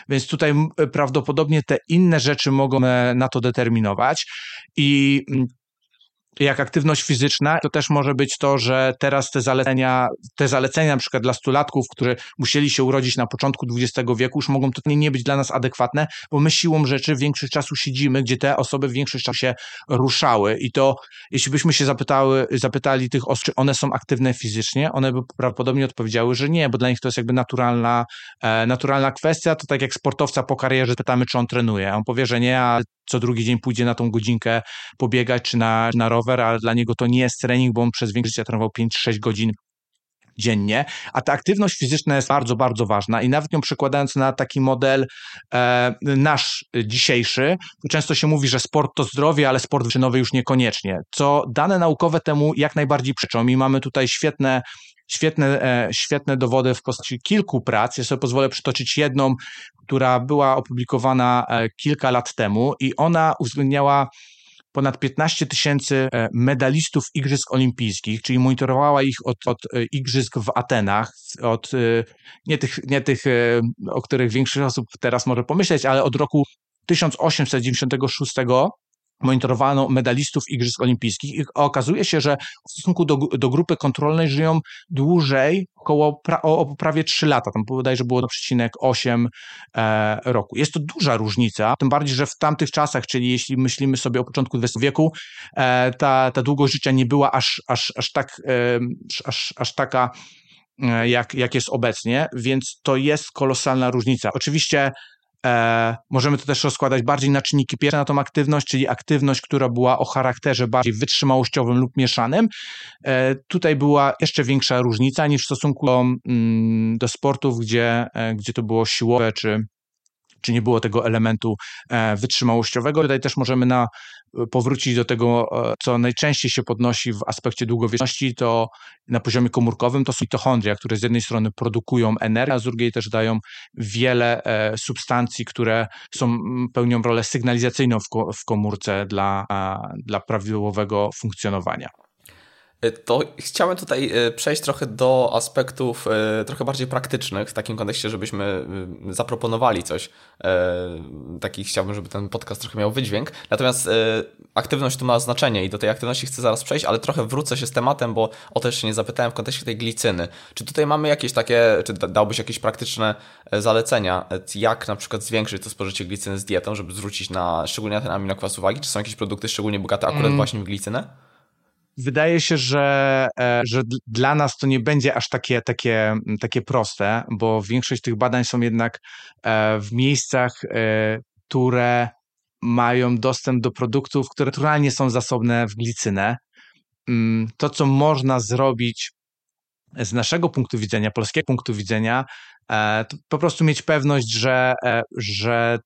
Więc tutaj prawdopodobnie te inne rzeczy mogą e, na to determinować i jak aktywność fizyczna, to też może być to, że teraz te zalecenia, te zalecenia na przykład dla stulatków, które musieli się urodzić na początku XX wieku, już mogą totalnie nie być dla nas adekwatne, bo my siłą rzeczy większość czasu siedzimy, gdzie te osoby większość czasu się ruszały. I to, jeśli byśmy się zapytały, zapytali tych osób, czy one są aktywne fizycznie, one by prawdopodobnie odpowiedziały, że nie, bo dla nich to jest jakby naturalna, e, naturalna kwestia, to tak jak sportowca po karierze pytamy, czy on trenuje, on powie, że nie, a co drugi dzień pójdzie na tą godzinkę pobiegać czy na, na rower, ale dla niego to nie jest trening, bo on przez większość życia trenował 5-6 godzin dziennie, a ta aktywność fizyczna jest bardzo, bardzo ważna i nawet ją przekładając na taki model e, nasz dzisiejszy, często się mówi, że sport to zdrowie, ale sport wyczynowy już niekoniecznie, co dane naukowe temu jak najbardziej przyczą i mamy tutaj świetne świetne, e, świetne dowody w postaci kilku prac. Ja sobie pozwolę przytoczyć jedną, która była opublikowana e, kilka lat temu i ona uwzględniała ponad 15 tysięcy e, medalistów Igrzysk Olimpijskich, czyli monitorowała ich od, od Igrzysk w Atenach, od nie tych, nie tych, o których większość osób teraz może pomyśleć, ale od roku 1896 monitorowano medalistów Igrzysk Olimpijskich i okazuje się, że w stosunku do, do grupy kontrolnej żyją dłużej, około pra, o, o, prawie 3 lata, tam bodajże było 0,8 e, roku. Jest to duża różnica, tym bardziej, że w tamtych czasach, czyli jeśli myślimy sobie o początku XX wieku, e, ta, ta długość życia nie była aż, aż, aż, tak, e, aż, aż taka e, jak, jak jest obecnie, więc to jest kolosalna różnica. Oczywiście E, możemy to też rozkładać bardziej na czynniki pierwsze na tą aktywność, czyli aktywność, która była o charakterze bardziej wytrzymałościowym lub mieszanym. E, tutaj była jeszcze większa różnica niż w stosunku do, mm, do sportów, gdzie, e, gdzie to było siłowe czy, czy nie było tego elementu e, wytrzymałościowego. Tutaj też możemy na, powrócić do tego, e, co najczęściej się podnosi w aspekcie długowieczności, to na poziomie komórkowym to są mitochondria, które z jednej strony produkują energię, a z drugiej też dają wiele e, substancji, które są, pełnią rolę sygnalizacyjną w komórce dla, dla prawidłowego funkcjonowania. E, to chciałem tutaj e, przejść trochę do aspektów e, trochę bardziej praktycznych, w takim kontekście, żebyśmy zaproponowali coś. Taki chciałbym, żeby ten podcast trochę miał wydźwięk. Natomiast aktywność tu ma znaczenie i do tej aktywności chcę zaraz przejść, ale trochę wrócę się z tematem, bo o to jeszcze nie zapytałem w kontekście tej glicyny. Czy tutaj mamy jakieś takie, czy dałbyś jakieś praktyczne zalecenia, jak na przykład zwiększyć to spożycie glicyny z dietą, żeby zwrócić na szczególnie na ten aminokwas uwagi? Czy są jakieś produkty szczególnie bogate akurat mm. właśnie w glicynę? Wydaje się, że, e, że dla nas to nie będzie aż takie, takie, takie proste, bo większość tych badań są jednak e, w miejscach, e, które mają dostęp do produktów, które naturalnie są zasobne w glicynę. Mm, to, co można zrobić z naszego punktu widzenia, polskiego punktu widzenia, to po prostu mieć pewność, że, że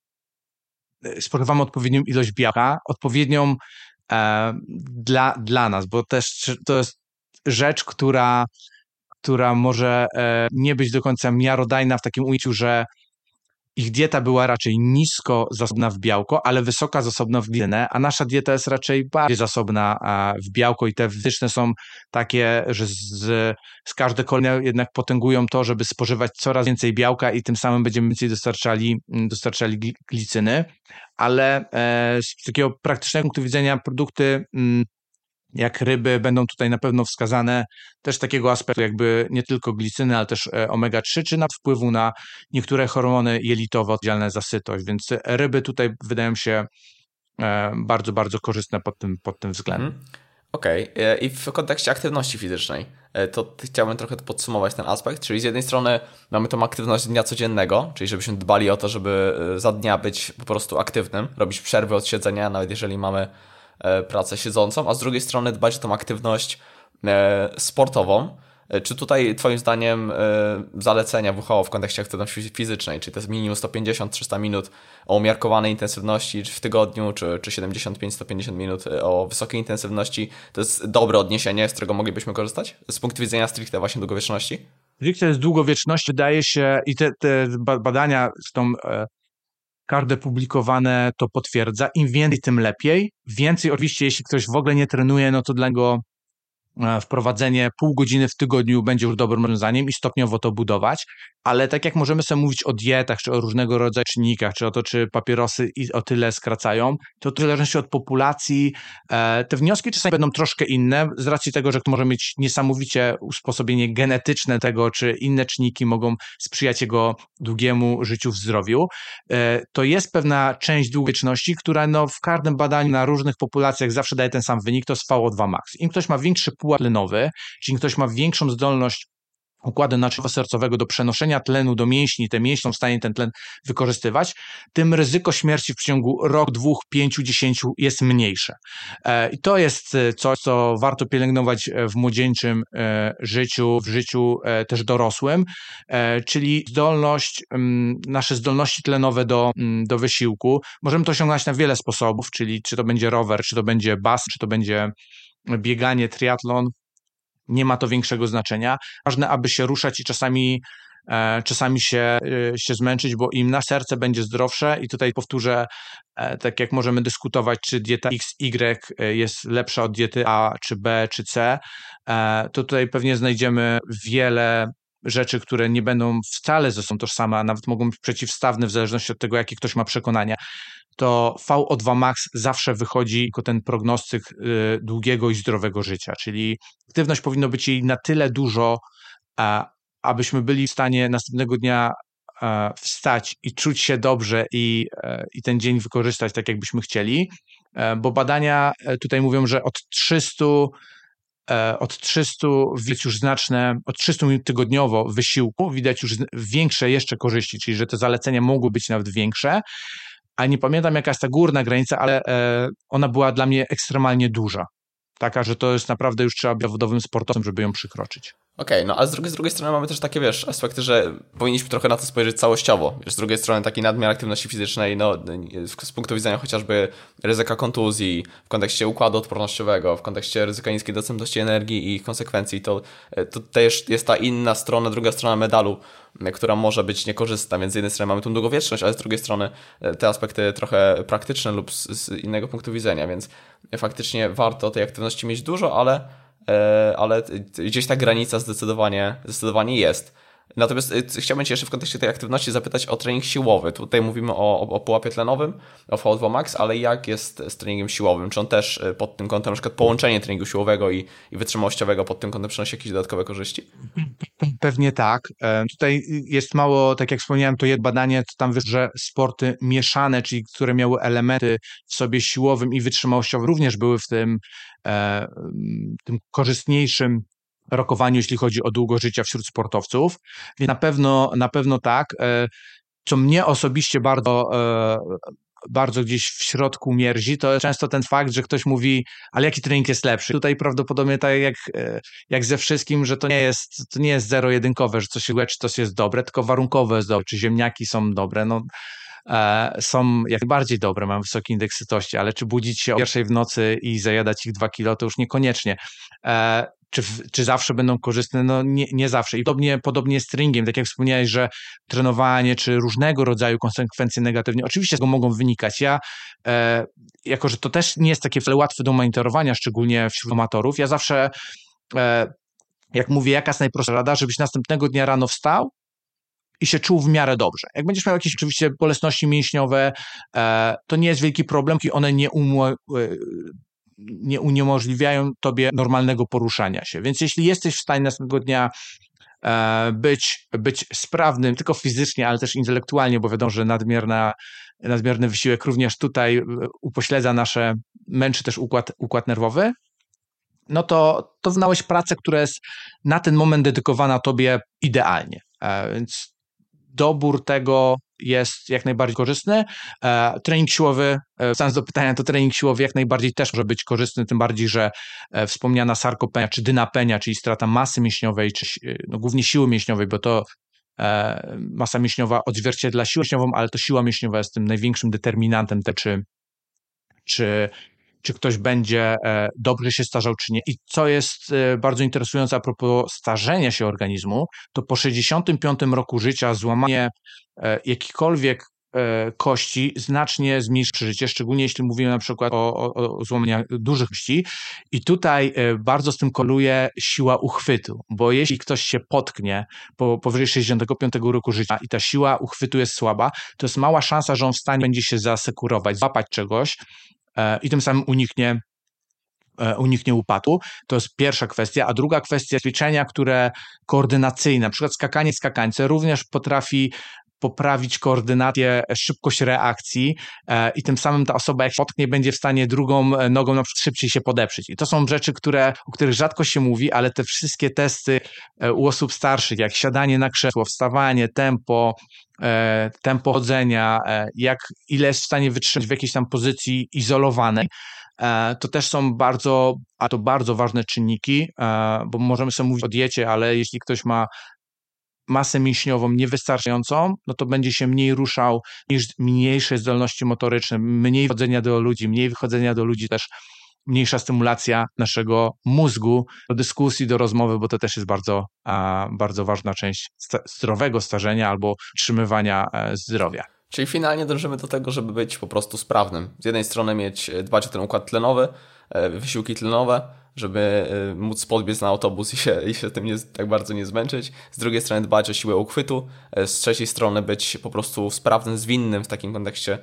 spożywamy odpowiednią ilość białka, odpowiednią dla, dla nas, bo też to jest rzecz, która, która może e, nie być do końca miarodajna w takim ujęciu, że ich dieta była raczej nisko zasobna w białko, ale wysoka zasobna w glicynę, a nasza dieta jest raczej bardziej zasobna w białko i te wytyczne są takie, że z, z każde kolejne jednak potęgują to, żeby spożywać coraz więcej białka i tym samym będziemy więcej dostarczali, dostarczali glicyny, ale e, z takiego praktycznego punktu widzenia produkty mm, jak ryby będą tutaj na pewno wskazane też takiego aspektu jakby nie tylko glicyny, ale też e, omega-3, czy na wpływu na niektóre hormony jelitowe odpowiedzialne za sytość, więc ryby tutaj wydają się e, bardzo, bardzo korzystne pod tym, pod tym względem. Mhm. Okej, okay. E, i w kontekście aktywności fizycznej, to chciałbym trochę podsumować ten aspekt, czyli z jednej strony mamy tą aktywność dnia codziennego, czyli żebyśmy dbali o to, żeby za dnia być po prostu aktywnym, robić przerwy od siedzenia, nawet jeżeli mamy E, pracę siedzącą, a z drugiej strony dbać o tą aktywność e, sportową. E, czy tutaj Twoim zdaniem zalecenia WHO w kontekście aktywności fizycznej, czy to jest minimum 150-300 minut o umiarkowanej intensywności w tygodniu, czy, czy 75-150 minut o wysokiej intensywności, to jest dobre odniesienie, z którego moglibyśmy korzystać z punktu widzenia stricte właśnie długowieczności? Stricte z długowieczności wydaje się i te, te badania z tą każde publikowane to potwierdza. Im więcej, tym lepiej. Więcej, oczywiście, jeśli ktoś w ogóle nie trenuje, no to dla niego wprowadzenie pół godziny w tygodniu będzie już dobrym rozwiązaniem i stopniowo to budować, ale tak jak możemy sobie mówić o dietach, czy o różnego rodzaju czynnikach, czy o to, czy papierosy o tyle skracają, to w zależności od populacji e, te wnioski czasami będą troszkę inne, z racji tego, że może mieć niesamowicie usposobienie genetyczne tego, czy inne czynniki mogą sprzyjać jego długiemu życiu w zdrowiu. E, to jest pewna część długowieczności, która no, w każdym badaniu na różnych populacjach zawsze daje ten sam wynik, to jest VO2 max. Im ktoś ma większy pułap tlenowy, czyli ktoś ma większą zdolność układu naczynowo-sercowego do przenoszenia tlenu do mięśni, te mięśnie są w stanie ten tlen wykorzystywać, tym ryzyko śmierci w ciągu rok, dwóch, pięciu, dziesięciu jest mniejsze. E, I to jest e, coś, co warto pielęgnować e, w młodzieńczym życiu, w życiu też dorosłym, czyli zdolność, nasze zdolności tlenowe do, do wysiłku. Możemy to osiągnąć na wiele sposobów, czyli czy to będzie rower, czy to będzie bas, czy to będzie bieganie, triatlon, nie ma to większego znaczenia. Ważne, aby się ruszać i czasami e, czasami się, e, się zmęczyć, bo im na serce będzie zdrowsze i tutaj powtórzę, e, tak jak możemy dyskutować, czy dieta XY jest lepsza od diety A, czy B, czy C, to tutaj pewnie znajdziemy wiele rzeczy, które nie będą wcale ze sobą tożsame, a nawet mogą być przeciwstawne w zależności od tego, jakie ktoś ma przekonania to VO2 max zawsze wychodzi jako ten prognostyk y, długiego i zdrowego życia, czyli aktywność powinno być jej na tyle dużo, abyśmy byli w stanie następnego dnia wstać i czuć się dobrze i, e, i ten dzień wykorzystać tak, jakbyśmy chcieli, e, bo badania e, tutaj mówią, że od 300 od 300 widać już znaczne, od 300 minut tygodniowo wysiłku widać już większe jeszcze korzyści, czyli że te zalecenia mogły być nawet większe, a nie pamiętam jaka jest ta górna granica, ale e, ona była dla mnie ekstremalnie duża. Taka, że to jest naprawdę już trzeba być zawodowym sportowcem, żeby ją przykroczyć. Okej, okay, no ale z drugiej, z drugiej strony mamy też takie, wiesz, aspekty, że powinniśmy trochę na to spojrzeć całościowo. Wiesz, z drugiej strony taki nadmiar aktywności fizycznej, no z punktu widzenia chociażby ryzyka kontuzji, w kontekście układu odpornościowego, w kontekście ryzyka niskiej dostępności energii i ich konsekwencji, to, to też jest ta inna strona, druga strona medalu, która może być niekorzystna, więc z jednej strony mamy tą długowieczność, ale z drugiej strony e, te aspekty trochę praktyczne lub z, z innego punktu widzenia, więc faktycznie warto tej aktywności mieć dużo, ale ale gdzieś ta granica zdecydowanie, zdecydowanie jest. Natomiast y, chciałbym Cię jeszcze w kontekście tej aktywności zapytać o trening siłowy. Tutaj mówimy o, o, o pułapie tlenowym, o VO2 max, ale jak jest z treningiem siłowym? Czy on też y, pod tym kątem, na przykład połączenie treningu siłowego i, i wytrzymałościowego pod tym kątem przynosi jakieś dodatkowe korzyści? Pewnie tak. E, tutaj jest mało, tak jak wspomniałem, to jedno badanie, to tam wyszło, że sporty mieszane, czyli które miały elementy w sobie siłowym i wytrzymałościowym, również były w tym, e, tym korzystniejszym rokowaniu, jeśli chodzi o długo życia wśród sportowców. Więc na pewno, na pewno tak. E, co mnie osobiście bardzo, e, bardzo gdzieś w środku mierzi, to często ten fakt, że ktoś mówi, ale jaki trening jest lepszy? Tutaj prawdopodobnie tak jak, e, jak ze wszystkim, że to nie jest, to nie jest zero-jedynkowe, że coś jest czy coś jest dobre, tylko warunkowe jest dobre, czy ziemniaki są dobre. No, są jak najbardziej dobre, mam wysoki indeks sytości, ale czy budzić się o pierwszej w nocy i zajadać ich dwa kilo, to już niekoniecznie czy, czy zawsze będą korzystne? No nie, nie zawsze. I podobnie, podobnie z treningiem, tak jak wspomniałeś, że trenowanie czy różnego rodzaju konsekwencje negatywne oczywiście z tego mogą wynikać. Ja, e, jako że to też nie jest takie łatwe do monitorowania, szczególnie wśród amatorów, ja zawsze, e, jak mówię, jaka jest najprostsza rada, żebyś następnego dnia rano wstał i się czuł w miarę dobrze. Jak będziesz miał jakieś oczywiście bolesności mięśniowe, e, to nie jest wielki problem, i one nie umo, e, nie uniemożliwiają tobie normalnego poruszania się. Więc jeśli jesteś w stanie następnego dnia e, być, być sprawnym, tylko fizycznie, ale też intelektualnie, bo wiadomo, że nadmierna, nadmierny wysiłek również tutaj e, upośledza nasze, męczy też układ, układ nerwowy, no to, to znałeś pracę, która jest na ten moment dedykowana tobie idealnie. E, więc dobór tego jest jak najbardziej korzystny. E, trening siłowy, e, wracając do pytania, to trening siłowy jak najbardziej też może być korzystny, tym bardziej, że e, wspomniana sarkopenia czy dynapenia, czyli strata masy mięśniowej, czy no, głównie siły mięśniowej, bo to masa mięśniowa odzwierciedla siłę mięśniową, ale to siła mięśniowa jest tym największym determinantem, te, czy, czy czy ktoś będzie e, dobrze się starzał, czy nie. I co jest e, bardzo interesujące a propos starzenia się organizmu, to po 65 roku życia złamanie e, jakichkolwiek kości znacznie zmniejszy przeżycie, szczególnie jeśli mówimy na przykład o, o, o złamaniach dużych kości. I tutaj bardzo z tym koluje siła uchwytu, bo jeśli ktoś się potknie po, powyżej 65 roku życia i ta siła uchwytu jest słaba, to jest mała szansa, że on w stanie będzie się zasekurować, złapać czegoś, i tym samym uniknie e, uniknie upadku. To jest pierwsza kwestia. A druga kwestia, ćwiczenia, które koordynacyjne, na przykład skakanie skakańce, również potrafi poprawić koordynację, szybkość reakcji e, i tym samym ta osoba, jak potknie, będzie w stanie drugą nogą na przykład szybciej się podeprzeć. I to są rzeczy, które, o których rzadko się mówi, ale te wszystkie testy u osób starszych, jak siadanie na krzesło, wstawanie, tempo, E, tempo chodzenia, e, jak ile jest w stanie wytrzymać w jakiejś tam pozycji izolowanej, e, to też są bardzo, a to bardzo ważne czynniki, bo możemy sobie mówić o diecie, ale jeśli ktoś ma masę mięśniową niewystarczającą, no to będzie się mniej ruszał, niż mniejsze zdolności motoryczne, mniej chodzenia do ludzi, mniej wychodzenia do ludzi też mniejsza stymulacja naszego mózgu do dyskusji, do rozmowy, bo to też jest bardzo, bardzo ważna część zdrowego starzenia albo utrzymywania e, zdrowia. Czyli finalnie dążymy do tego, żeby być po prostu sprawnym. Z jednej strony mieć, e, dbać o ten układ tlenowy, e, wysiłki tlenowe, żeby y, móc podbiec na autobus i się, i się tym nie, tak bardzo nie zmęczyć. Z drugiej strony dbać o siłę uchwytu, y, z trzeciej strony być po prostu sprawnym, zwinnym w takim kontekście y,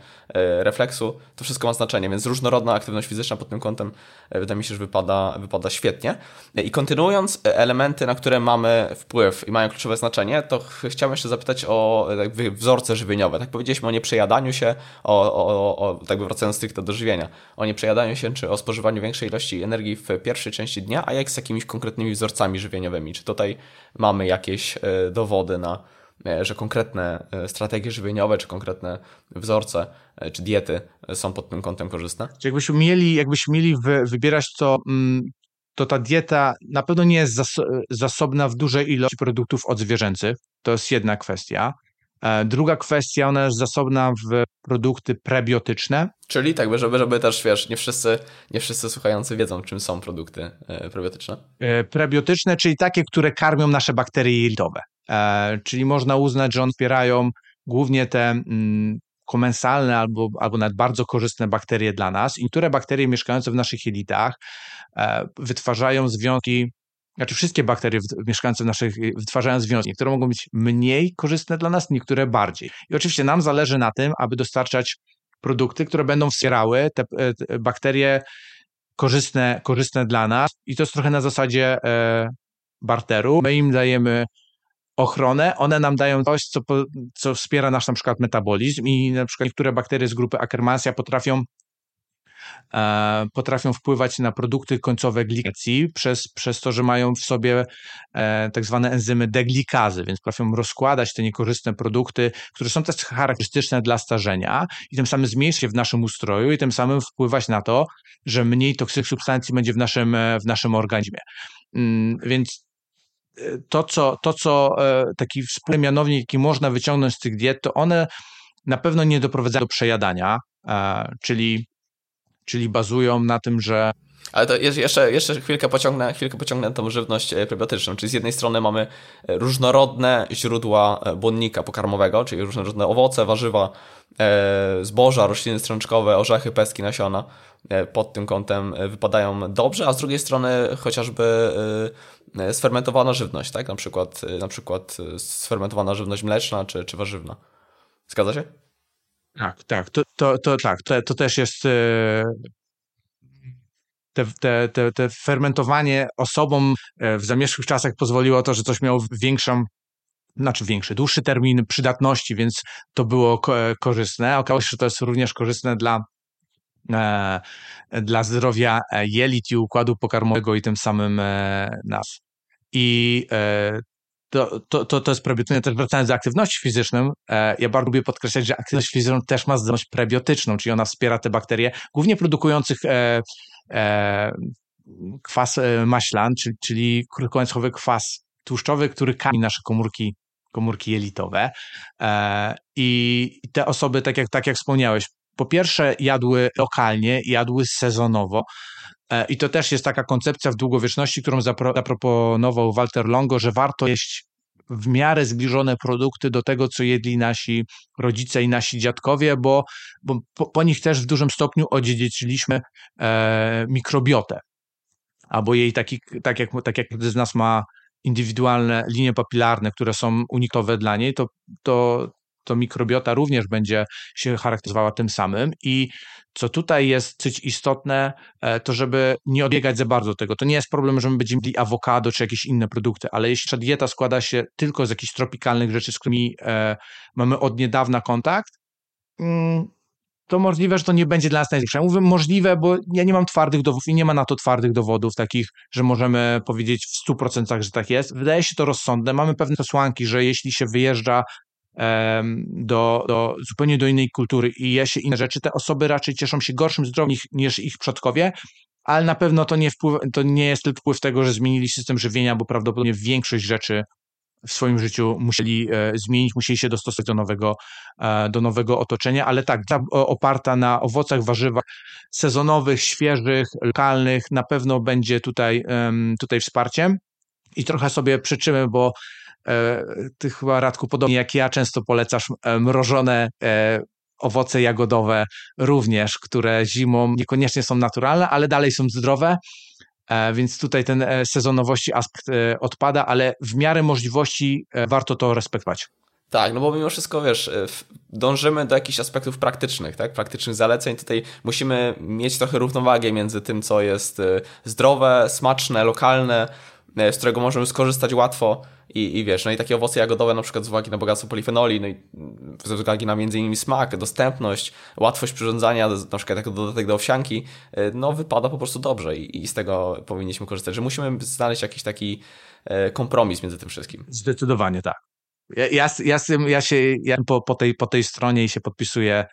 refleksu. To wszystko ma znaczenie, więc różnorodna aktywność fizyczna pod tym kątem wydaje mi się, że wypada, wypada świetnie. I kontynuując elementy, na które mamy wpływ i mają kluczowe znaczenie, to chciałem jeszcze zapytać o tak, wzorce żywieniowe. Tak powiedzieliśmy o nieprzejadaniu się, o, o, o tak wracając stricte do żywienia, o nieprzejadaniu się czy o spożywaniu większej ilości energii w pierwszym pierwszej części dnia, a jak z jakimiś konkretnymi wzorcami żywieniowymi? Czy tutaj mamy jakieś e, dowody na, e, że konkretne e, strategie żywieniowe, czy konkretne wzorce, czy diety są pod tym kątem korzystne? Jakbyśmy mieli, jakbyśmy mieli wybierać, to, mm, to ta dieta na pewno nie jest zasobna w dużej ilości produktów odzwierzęcych. To jest jedna kwestia. E, druga kwestia, ona jest zasobna w produkty prebiotyczne. Czyli tak, żeby, żeby też, wiesz, nie wszyscy, nie wszyscy słuchający wiedzą, czym są produkty e, prebiotyczne. E, prebiotyczne, czyli takie, które karmią nasze bakterie jelitowe. Czyli można uznać, że one wspierają głównie te mm, komensalne albo, albo nawet bardzo korzystne bakterie dla nas. I niektóre bakterie mieszkające w naszych jelitach wytwarzają związki znaczy wszystkie bakterie mieszkające w naszych wytwarzają związki. Niektóre mogą być mniej korzystne dla nas, niektóre bardziej. I oczywiście nam zależy na tym, aby dostarczać produkty, które będą wspierały te, te bakterie korzystne, korzystne dla nas. I to jest trochę na zasadzie e, barteru. My im dajemy ochronę, one nam dają coś, co, co wspiera nasz na przykład metabolizm i na przykład niektóre bakterie z grupy Akkermansia potrafią E, potrafią wpływać na produkty końcowe glikacji przez, przez to, że mają w sobie e, tak zwane enzymy deglikazy, więc potrafią rozkładać te niekorzystne produkty, które są też charakterystyczne dla starzenia i tym samym zmniejszyć się w naszym ustroju i tym samym wpływać na to, że mniej toksycznych substancji będzie w naszym, e, w naszym organizmie. Mm, więc to, co, to, co taki wspólny mianownik, jaki można wyciągnąć z tych diet, to one na pewno nie doprowadzają do przejadania, czyli czyli bazują na tym, że ale to jeszcze, jeszcze chwilkę, pociągnę, chwilkę pociągnę tą żywność e, prebiotyczną. Czyli z jednej strony mamy e, różnorodne źródła e, błonnika pokarmowego, czyli różnorodne owoce, warzywa, zboża, rośliny strączkowe, orzechy, pestki, nasiona. Pod tym kątem wypadają dobrze, a z drugiej strony chociażby sfermentowana żywność, tak? Na przykład, na przykład sfermentowana żywność mleczna czy, czy warzywna. Zgadza się? Tak, tak, to, to, to tak, to, to też jest e, te, te, te, te fermentowanie osobom e, w zamierzchłych czasach pozwoliło to, że coś miało większą znaczy większy, dłuższy termin przydatności, więc to było korzystne. Okazało się, że to jest również korzystne dla, e, dla zdrowia jelit i układu pokarmowego i tym samym e, nas. I e, to, to, to, to jest prebiotyczne. Też wracając do aktywności fizycznej, e, ja bardzo lubię podkreślać, że aktywność fizyczna też ma zdolność prebiotyczną, czyli ona wspiera te bakterie, głównie produkujących e, e, kwas e, maślan, czyli, czyli kwas tłuszczowy, który kami nasze komórki, komórki jelitowe. E, I te osoby, tak jak, tak jak wspomniałeś, po pierwsze jadły lokalnie, jadły sezonowo, I to też jest taka koncepcja w długowieczności, którą zaproponował Walter Longo, że warto jeść w miarę zbliżone produkty do tego, co jedli nasi rodzice i nasi dziadkowie, bo, bo po, po nich też w dużym stopniu odziedziczyliśmy e, mikrobiotę. Albo jej taki, tak jak, tak jak każdy z nas ma indywidualne linie papilarne, które są unikowe dla niej, to, to, to mikrobiota również będzie się charakteryzowała tym samym i co tutaj jest dosyć istotne, e, to żeby nie odbiegać za bardzo tego. To nie jest problem, że my będziemy mieli awokado czy jakieś inne produkty, ale jeśli ta dieta składa się tylko z jakichś tropikalnych rzeczy, z którymi e, mamy od niedawna kontakt, mm, to możliwe, że to nie będzie dla nas najlepsze. Ja mówię możliwe, bo ja nie mam twardych dowodów i nie ma na to twardych dowodów takich, że możemy powiedzieć w 100%, że tak jest. Wydaje się to rozsądne. Mamy pewne przesłanki, że jeśli się wyjeżdża do, do zupełnie do innej kultury i je się inne rzeczy, te osoby raczej cieszą się gorszym zdrowiem niż ich przodkowie, ale na pewno to nie, wpływ, to nie jest tylko wpływ tego, że zmienili system żywienia, bo prawdopodobnie większość rzeczy w swoim życiu musieli e, zmienić, musieli się dostosować do nowego, e, do nowego otoczenia, ale tak, oparta na owocach, warzywach sezonowych, świeżych, lokalnych, na pewno będzie tutaj, tutaj wsparciem. I trochę sobie przyczymy, bo E, ty chyba, Radku, podobnie jak ja, często polecasz e, mrożone e, owoce jagodowe również, które zimą niekoniecznie są naturalne, ale dalej są zdrowe. Więc tutaj ten sezonowości aspekt odpada, ale w miarę możliwości warto to respektować. Tak, no bo mimo wszystko, wiesz, dążymy do jakichś aspektów praktycznych, tak, praktycznych zaleceń. Tutaj musimy mieć trochę równowagę między tym, co jest zdrowe, smaczne, lokalne, z którego możemy skorzystać łatwo, i, I wiesz, no i takie owoce jagodowe na przykład z uwagi na bogactwo polifenoli, no i z uwagi na między innymi smak, dostępność, łatwość przyrządzania, na przykład jako dodatek do owsianki, y, no wypada po prostu dobrze i, i z tego powinniśmy korzystać, że musimy znaleźć jakiś taki e, kompromis między tym wszystkim. Zdecydowanie tak. Ja, ja, ja, ja się ja po, po, tej, po tej stronie się podpisuję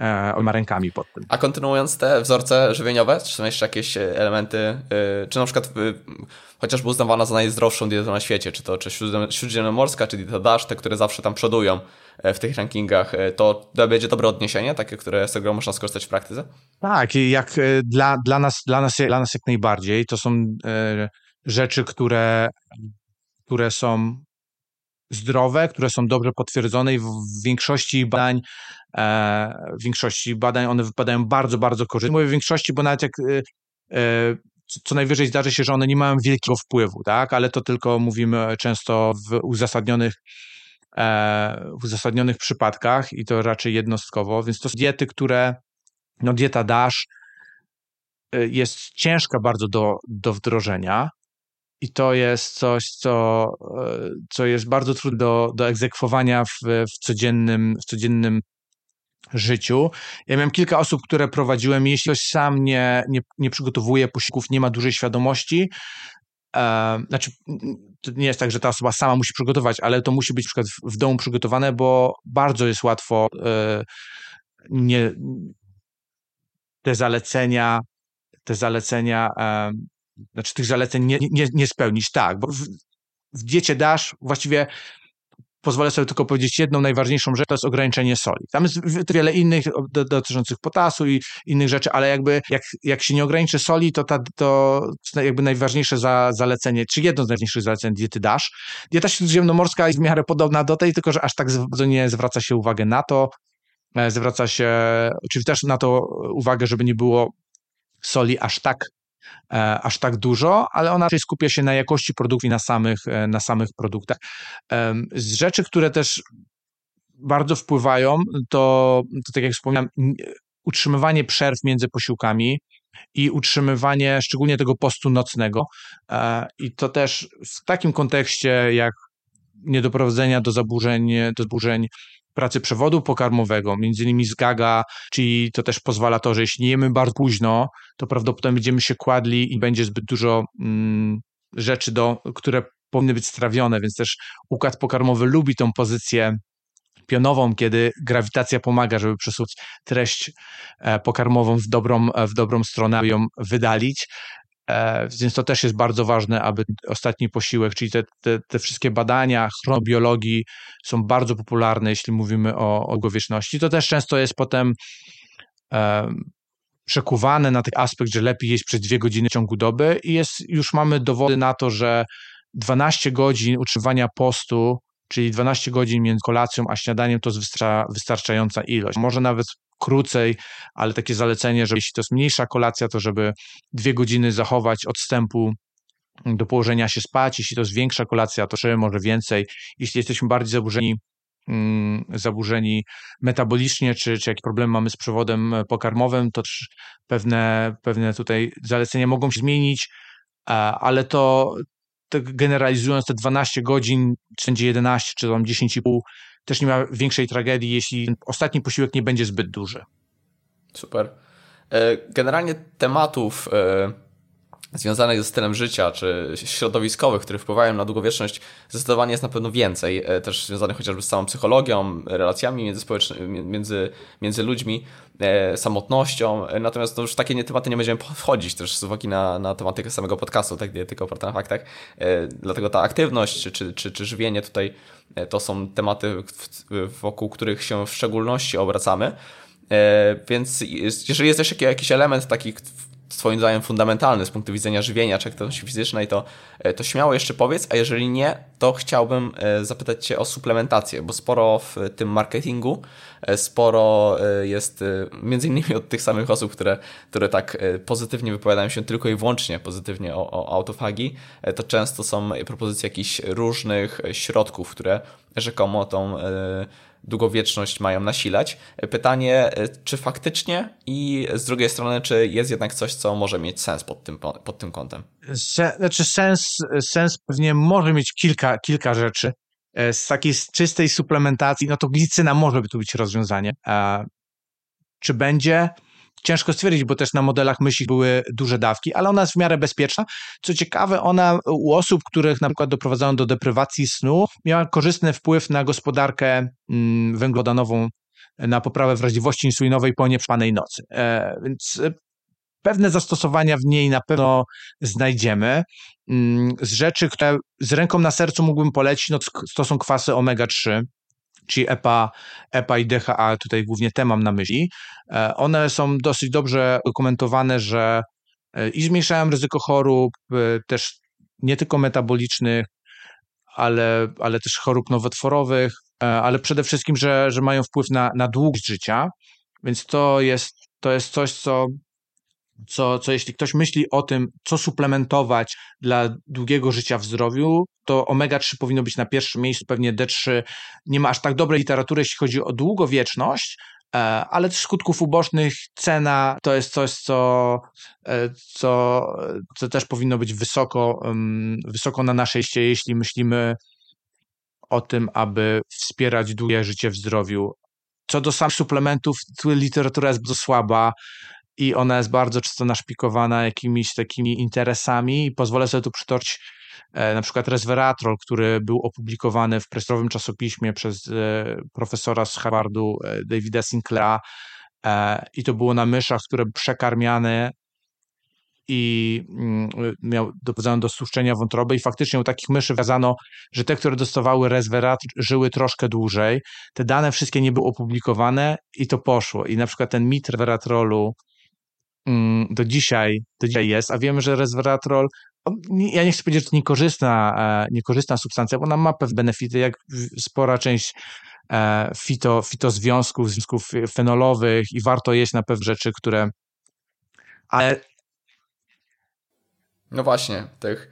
e, obiema rękami pod tym. A kontynuując te wzorce żywieniowe, czy są jeszcze jakieś elementy, e, czy na przykład e, chociażby uznawana za najzdrowszą dietę na świecie, czy to czy śródziemnomorska, czy dieta DASH, te, które zawsze tam przodują e, w tych rankingach, to, będzie dobre odniesienie, takie, które, z którego można skorzystać w praktyce? Tak, jak dla, dla, nas, dla, nas, dla nas jak najbardziej. To są e, rzeczy, które, które są zdrowe, które są dobrze potwierdzone i w większości badań, e, w większości badań one wypadają bardzo, bardzo korzystnie. Mówię w większości, bo nawet jak e, e co najwyżej zdarzy się, że one nie mają wielkiego wpływu, tak? ale to tylko mówimy często w uzasadnionych, e, w uzasadnionych przypadkach i to raczej jednostkowo, więc to są diety, które, no dieta DASH e, jest ciężka bardzo do, do wdrożenia i to jest coś, co, e, co jest bardzo trudne do, do egzekwowania w, w, codziennym, w codziennym życiu. Ja miałem kilka osób, które prowadziłem. Jeśli ktoś sam nie, nie, nie przygotowuje posiłków, nie ma dużej świadomości, e, znaczy to nie jest tak, że ta osoba sama musi przygotować, ale to musi być na przykład w, w domu przygotowane, bo bardzo jest łatwo e, nie, te zalecenia, te zalecenia, znaczy tych zaleceń nie, nie, nie spełnić. Tak, bo w, w diecie dasz właściwie pozwolę sobie tylko powiedzieć jedną najważniejszą rzecz, to jest ograniczenie soli. Tam jest wiele innych dotyczących potasu i innych rzeczy, ale jakby jak, jak się nie ograniczy soli, to, ta, to jakby najważniejsze za, zalecenie, czy jedno z najważniejszych zaleceń diety DASH. Dieta śródziemnomorska jest w miarę podobna do tej, tylko że aż tak bardzo nie zwraca się uwagę na to, e, zwraca się, czyli też na to uwagę, żeby nie było soli aż tak aż tak dużo, ale ona raczej skupia się na jakości produktów i na samych, e, na samych produktach. Z rzeczy, które też bardzo wpływają, to, to tak jak wspomniałem, utrzymywanie przerw między posiłkami i utrzymywanie szczególnie tego postu nocnego. E, I to też w takim kontekście, jak niedoprowadzenia do zaburzeń, do zaburzeń pracy przewodu pokarmowego, między innymi z gaga, czyli to też pozwala to, że jeśli jemy bardzo późno, to prawdopodobnie będziemy się kładli i będzie zbyt dużo mm, rzeczy, do, które powinny być strawione, więc też układ pokarmowy lubi tą pozycję pionową, kiedy grawitacja pomaga, żeby przesuwać treść e, pokarmową w dobrą, w dobrą stronę, ją wydalić. E, więc to też jest bardzo ważne, aby ostatni posiłek, czyli te, te, te wszystkie badania chronobiologii są bardzo popularne, jeśli mówimy o, o długowieczności. To też często jest potem e, przekuwane na ten aspekt, że lepiej jeść przez dwie godziny w ciągu doby i jest, już mamy dowody na to, że 12 godzin utrzymywania postu, czyli 12 godzin między kolacją a śniadaniem to jest wystarczająca ilość. Może nawet krócej, ale takie zalecenie, że jeśli to jest mniejsza kolacja, to żeby dwie godziny zachować odstępu do położenia się spać. Jeśli to jest większa kolacja, to trzy, może więcej. Jeśli jesteśmy bardziej zaburzeni mm, zaburzeni metabolicznie, czy, czy jakiś problem mamy z przewodem pokarmowym, to pewne, pewne tutaj zalecenia mogą się zmienić, ale to, to generalizując te 12 godzin, czy będzie 11, czy tam 10,5, też nie ma większej tragedii, jeśli ostatni posiłek nie będzie zbyt duży. Super. E, generalnie tematów e, związanych ze stylem życia, czy środowiskowych, które wpływają na długowieczność, zdecydowanie jest na pewno więcej, e, też związanych chociażby z całą psychologią, relacjami między, między, między ludźmi, samotnością, natomiast no już takie nie tematy nie będziemy wchodzić też z uwagi na, na tematykę samego podcastu, tak, tylko oparta na faktach, dlatego ta aktywność, czy, czy, czy żywienie tutaj E, to są tematy, wokół których się w szczególności obracamy. E, więc jeżeli jest jeszcze jakiś element taki swoim zdaniem fundamentalny z punktu widzenia żywienia czy aktywności fizycznej, to, e, to śmiało jeszcze powiedz, a jeżeli nie, to chciałbym zapytać Cię o suplementację, bo sporo w tym marketingu, sporo jest między innymi od tych samych osób, które, które tak pozytywnie wypowiadają się tylko i wyłącznie pozytywnie o, o autofagii, to często są propozycje jakichś różnych środków, które rzekomo tą długowieczność mają nasilać. Pytanie, czy faktycznie i z drugiej strony, czy jest jednak coś, co może mieć sens pod tym, pod tym kątem? Znaczy sens, sens pewnie może mieć kilka, kilka rzeczy. E, z takiej czystej suplementacji, no to glicyna może tu być rozwiązanie. Czy będzie? Ciężko stwierdzić, bo też na modelach myśli były duże dawki, ale ona jest w miarę bezpieczna. Co ciekawe, ona u osób, których na przykład doprowadzają do deprywacji snu, miała korzystny wpływ na gospodarkę mm, węglowodanową, na poprawę wrażliwości insulinowej po nieprzepanej nocy. E, więc e, pewne zastosowania w niej na pewno znajdziemy. Mm, z rzeczy, które z ręką na sercu mógłbym polecić, no to są kwasy omega-3 czyli EPA, EPA i DHA, tutaj głównie te mam na myśli, e, one są dosyć dobrze dokumentowane, że e, i zmniejszają ryzyko chorób, e, też nie tylko metabolicznych, ale, ale też chorób nowotworowych, ale przede wszystkim, że, że mają wpływ na, na długość życia, więc to jest, to jest coś, co co, co jeśli ktoś myśli o tym, co suplementować dla długiego życia w zdrowiu, to omega-3 powinno być na pierwszym miejscu, pewnie D3 nie ma aż tak dobrej literatury, jeśli chodzi o długowieczność, e, ale skutków ubocznych cena to jest coś, co, e, co, co też powinno być wysoko, wysoko na naszej ście, jeśli myślimy o tym, aby wspierać długie życie w zdrowiu. Co do samych suplementów, tu literatura jest bardzo słaba i ona jest bardzo często naszpikowana jakimiś takimi interesami pozwolę sobie tu przytoczyć e, na przykład resveratrol, który był opublikowany w prestiżowym czasopiśmie przez e, profesora z Harvardu e, Davida Sinclaira i to było na myszach, które przekarmiane i mm, miał doprowadzone do stłuszczenia wątroby i faktycznie u takich myszy wykazano, że te, które dostawały resverat żyły troszkę dłużej. Te dane wszystkie nie były opublikowane i to poszło. I na przykład ten mit resveratrolu do dzisiaj, do dzisiaj jest, a wiemy, że resveratrol ja nie chcę powiedzieć, że to niekorzystna, e, niekorzystna substancja, bo ona ma pewne benefity, jak spora część e, fito, fitozwiązków, związków fenolowych i warto jeść na pewne rzeczy, które ale no właśnie, tych,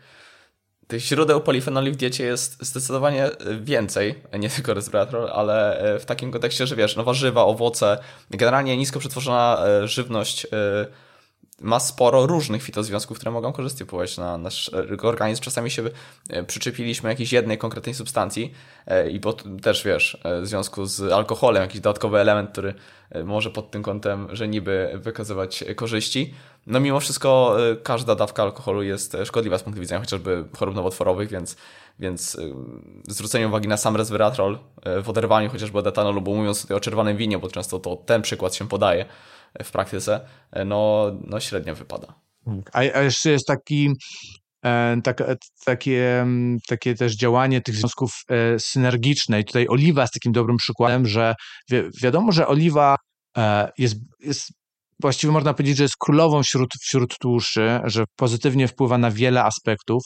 tych źródeł polifenoli w diecie jest zdecydowanie więcej, nie tylko resveratrol, ale e, w takim kontekście, że wiesz, no warzywa, owoce, generalnie nisko przetworzona żywność e, ma sporo różnych fitozwiązków, które mogą korzystnie wpływać na nasz organizm. Czasami się przyczepiliśmy jakiejś jednej konkretnej substancji i bo też wiesz, w związku z alkoholem, jakiś dodatkowy element, który może pod tym kątem, że niby wykazywać korzyści, no mimo wszystko każda dawka alkoholu jest e, szkodliwa z punktu widzenia chociażby chorób nowotworowych, więc, więc zwrócenie uwagi na sam resveratrol e, w oderwaniu chociażby od etanolu, bo mówiąc tutaj o czerwonym winie, bo często to ten przykład się podaje e, w praktyce, no, no średnio wypada. A, a jeszcze jest taki tak, takie, takie też działanie tych związków synergiczne. I tutaj oliwa jest takim dobrym przykładem, że wi wiadomo, że oliwa jest, jest właściwie można powiedzieć, że jest królową wśród, wśród tłuszczy, że pozytywnie wpływa na wiele aspektów.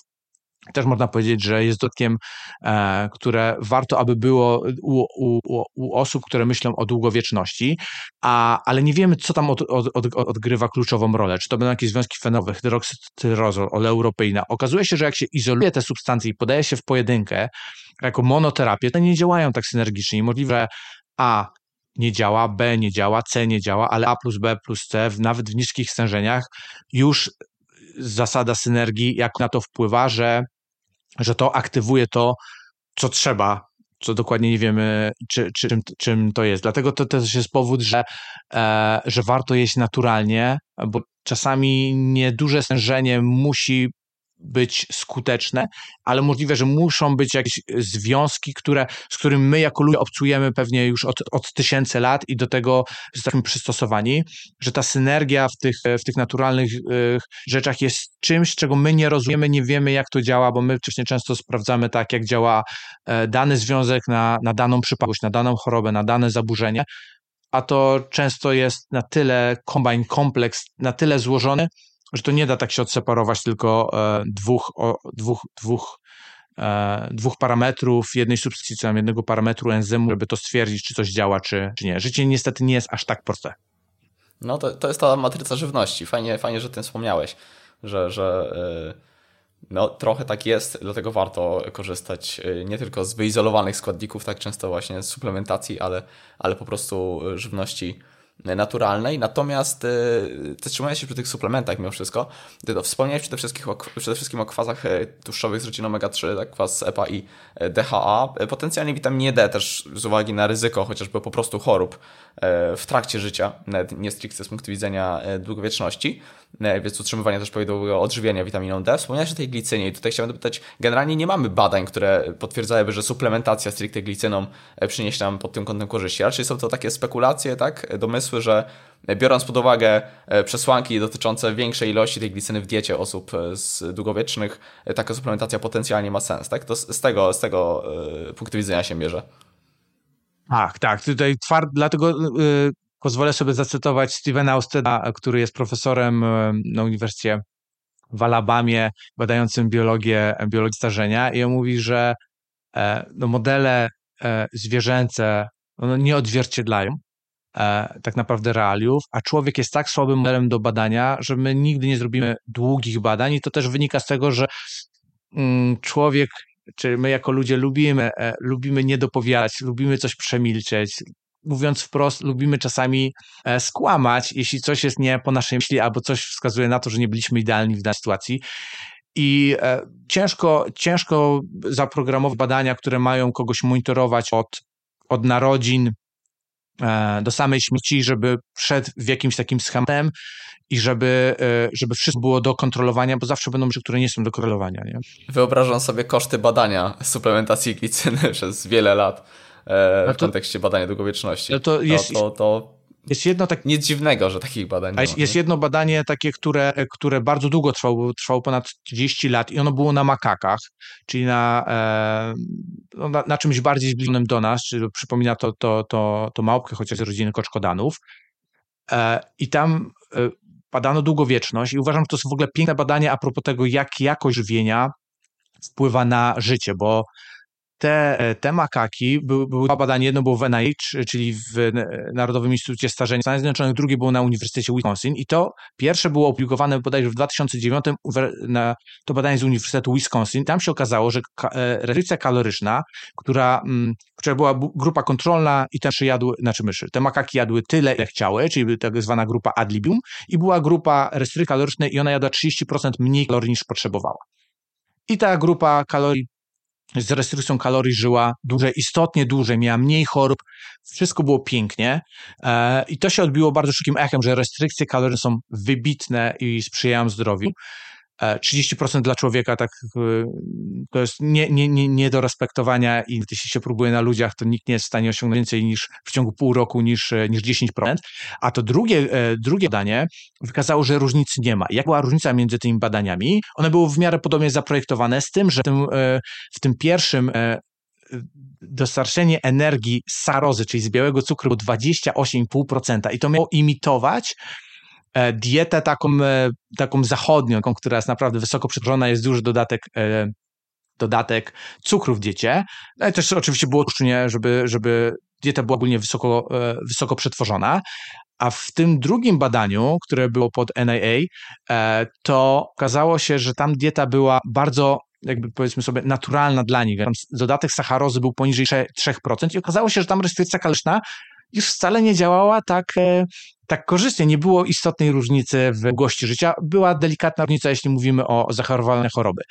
Też można powiedzieć, że jest dodatkiem, e, które warto, aby było u, u, u, osób, które myślą o długowieczności, a, ale nie wiemy, co tam od, od, od, odgrywa kluczową rolę. Czy to będą jakieś związki fenowe, hydroksytyrozol, oleuropeina. Okazuje się, że jak się izoluje te substancje i podaje się w pojedynkę, jako monoterapię, to nie działają tak synergicznie. Możliwe, A nie działa, B nie działa, C nie działa, ale A plus B plus C, nawet w niskich stężeniach, już zasada synergii, jak na to wpływa, że, że to aktywuje to, co trzeba, co dokładnie nie wiemy, czy, czy, czym, czym to jest. Dlatego to też jest powód, że, e, że warto jeść naturalnie, bo czasami nieduże stężenie musi być skuteczne, ale możliwe, że muszą być jakieś związki, które, z którymi my jako ludzie obcujemy pewnie już od, od tysięcy lat i do tego jesteśmy przystosowani, że ta synergia w tych, w tych naturalnych y, rzeczach jest czymś, czego my nie rozumiemy, nie wiemy jak to działa, bo my wcześniej często sprawdzamy tak, jak działa e, dany związek na, na daną przypadłość, na daną chorobę, na dane zaburzenie, a to często jest na tyle kombine kompleks, na tyle złożony, że to nie da tak się odseparować tylko e, dwóch, o, dwóch, dwóch, e, dwóch parametrów, jednej substancji, jednego parametru enzymu, żeby to stwierdzić, czy coś działa, czy, czy nie. Życie niestety nie jest aż tak proste. No to, to jest ta matryca żywności. Fajnie, fajnie, że o tym wspomniałeś, że, że yy no, trochę tak jest, dlatego warto korzystać nie tylko z wyizolowanych składników, tak często właśnie z suplementacji, ale, ale po prostu żywności naturalnej, natomiast zatrzymując się przy tych suplementach mimo wszystko, ty to wspomniałeś przede wszystkim o, przede wszystkim o kwasach e, tłuszczowych z rodziny omega-3, tak, kwas EPA i e, DHA, potencjalnie witaminie D też z uwagi na ryzyko chociażby po prostu chorób w trakcie życia, nie stricte z punktu widzenia długowieczności, więc utrzymywanie też prawidłowego odżywiania witaminą D. Wspomniałeś o tej glicynie i tutaj chciałbym dopytać, generalnie nie mamy badań, które potwierdzałyby, że suplementacja stricte glicyną przyniesie nam pod tym kątem korzyści. Raczej są to takie spekulacje, tak, domysły, że biorąc pod uwagę e, przesłanki dotyczące większej ilości tej glicyny w diecie osób e, z długowiecznych, e, taka suplementacja potencjalnie ma sens, tak? To z tego, z tego punktu widzenia się bierze. Tak, tak. Tutaj tward, dlatego yy, pozwolę sobie zacytować Stevena Austeda, który jest profesorem na Uniwersytecie w Alabamie, badającym biologię, biologię starzenia i on mówi, że no, modele zwierzęce one nie odzwierciedlają e, tak naprawdę realiów, a człowiek jest tak słabym modelem do badania, że my nigdy nie zrobimy długich badań i to też wynika z tego, że mm, człowiek, czy my jako ludzie lubimy, e, lubimy nie dopowiadać, lubimy coś przemilczeć, mówiąc wprost, lubimy czasami e, skłamać, jeśli coś jest nie po naszej myśli, albo coś wskazuje na to, że nie byliśmy idealni w danej sytuacji. I e, ciężko, ciężko zaprogramować badania, które mają kogoś monitorować od, od narodzin do samej śmieci, żeby przed w jakimś takim schematem i żeby, żeby wszystko było do kontrolowania, bo zawsze będą rzeczy, które nie są do kontrolowania. Nie? Wyobrażam sobie koszty badania suplementacji glicyny przez wiele lat E, no to, w kontekście badania długowieczności. No to, jest, to, to, to jest jedno tak... Nic dziwnego, że takich badań nie jest, ma, jest jedno badanie takie, które, które bardzo długo trwało, trwało ponad 30 lat i ono było na makakach, czyli na, e, no, na, na, czymś bardziej zbliżonym do nas, czyli przypomina to, to, to, to małpkę, chociaż z rodziny koczkodanów. E, I tam e, badano długowieczność i uważam, że to jest w ogóle piękne badanie a propos tego, jak jakość żywienia wpływa na życie, bo te, te makaki, były, były dwa badania, jedno było w NIH, czyli w Narodowym Instytucie Starzenia Stanów Zjednoczonych, drugie było na Uniwersytecie Wisconsin i to pierwsze było opublikowane bodajże w 2009 na to badanie z Uniwersytetu Wisconsin. Tam się okazało, że e, restrykcja kaloryczna, która, mm, która była grupa kontrolna i te myszy jadły, znaczy myszy, te makaki jadły tyle, ile chciały, czyli tak zwana grupa ad libium i była grupa restrykcji kalorycznej i ona jadła 30% mniej kalorii niż potrzebowała. I ta grupa kalorii z restrykcją kalorii żyła dłużej, istotnie dłużej, miała mniej chorób, wszystko było pięknie e, i to się odbiło bardzo szybkim echem, że restrykcje kalorii są wybitne i sprzyjają zdrowiu. 30% e, dla człowieka tak e, to jest nie, nie, nie, nie do respektowania i jeśli się próbuje na ludziach, to nikt nie jest w stanie osiągnąć więcej niż w ciągu pół roku niż, e, niż 10%. A to drugie, drugie badanie wykazało, że różnicy nie ma. Jak była różnica między tymi badaniami? One były w miarę podobnie zaprojektowane, z tym, że w tym, w tym pierwszym dostarczenie energii z sarozy, czyli z białego cukru, było 28,5% i to miało imitować dietę taką, e, taką zachodnią, która jest naprawdę wysoko przetworzona, jest duży dodatek e, dodatek cukru w diecie. No i też oczywiście było tłuszczu, żeby, żeby dieta była ogólnie wysoko, wysoko przetworzona. A w tym drugim badaniu, które było pod NIA, to okazało się, że tam dieta była bardzo jakby powiedzmy sobie naturalna dla nich. Tam dodatek sacharozy był poniżej 3% i okazało się, że tam restrykcja kaloryczna już wcale nie działała tak, e, tak korzystnie. Nie było istotnej różnicy w długości życia. Była delikatna różnica, jeśli mówimy o zachorowalne choroby.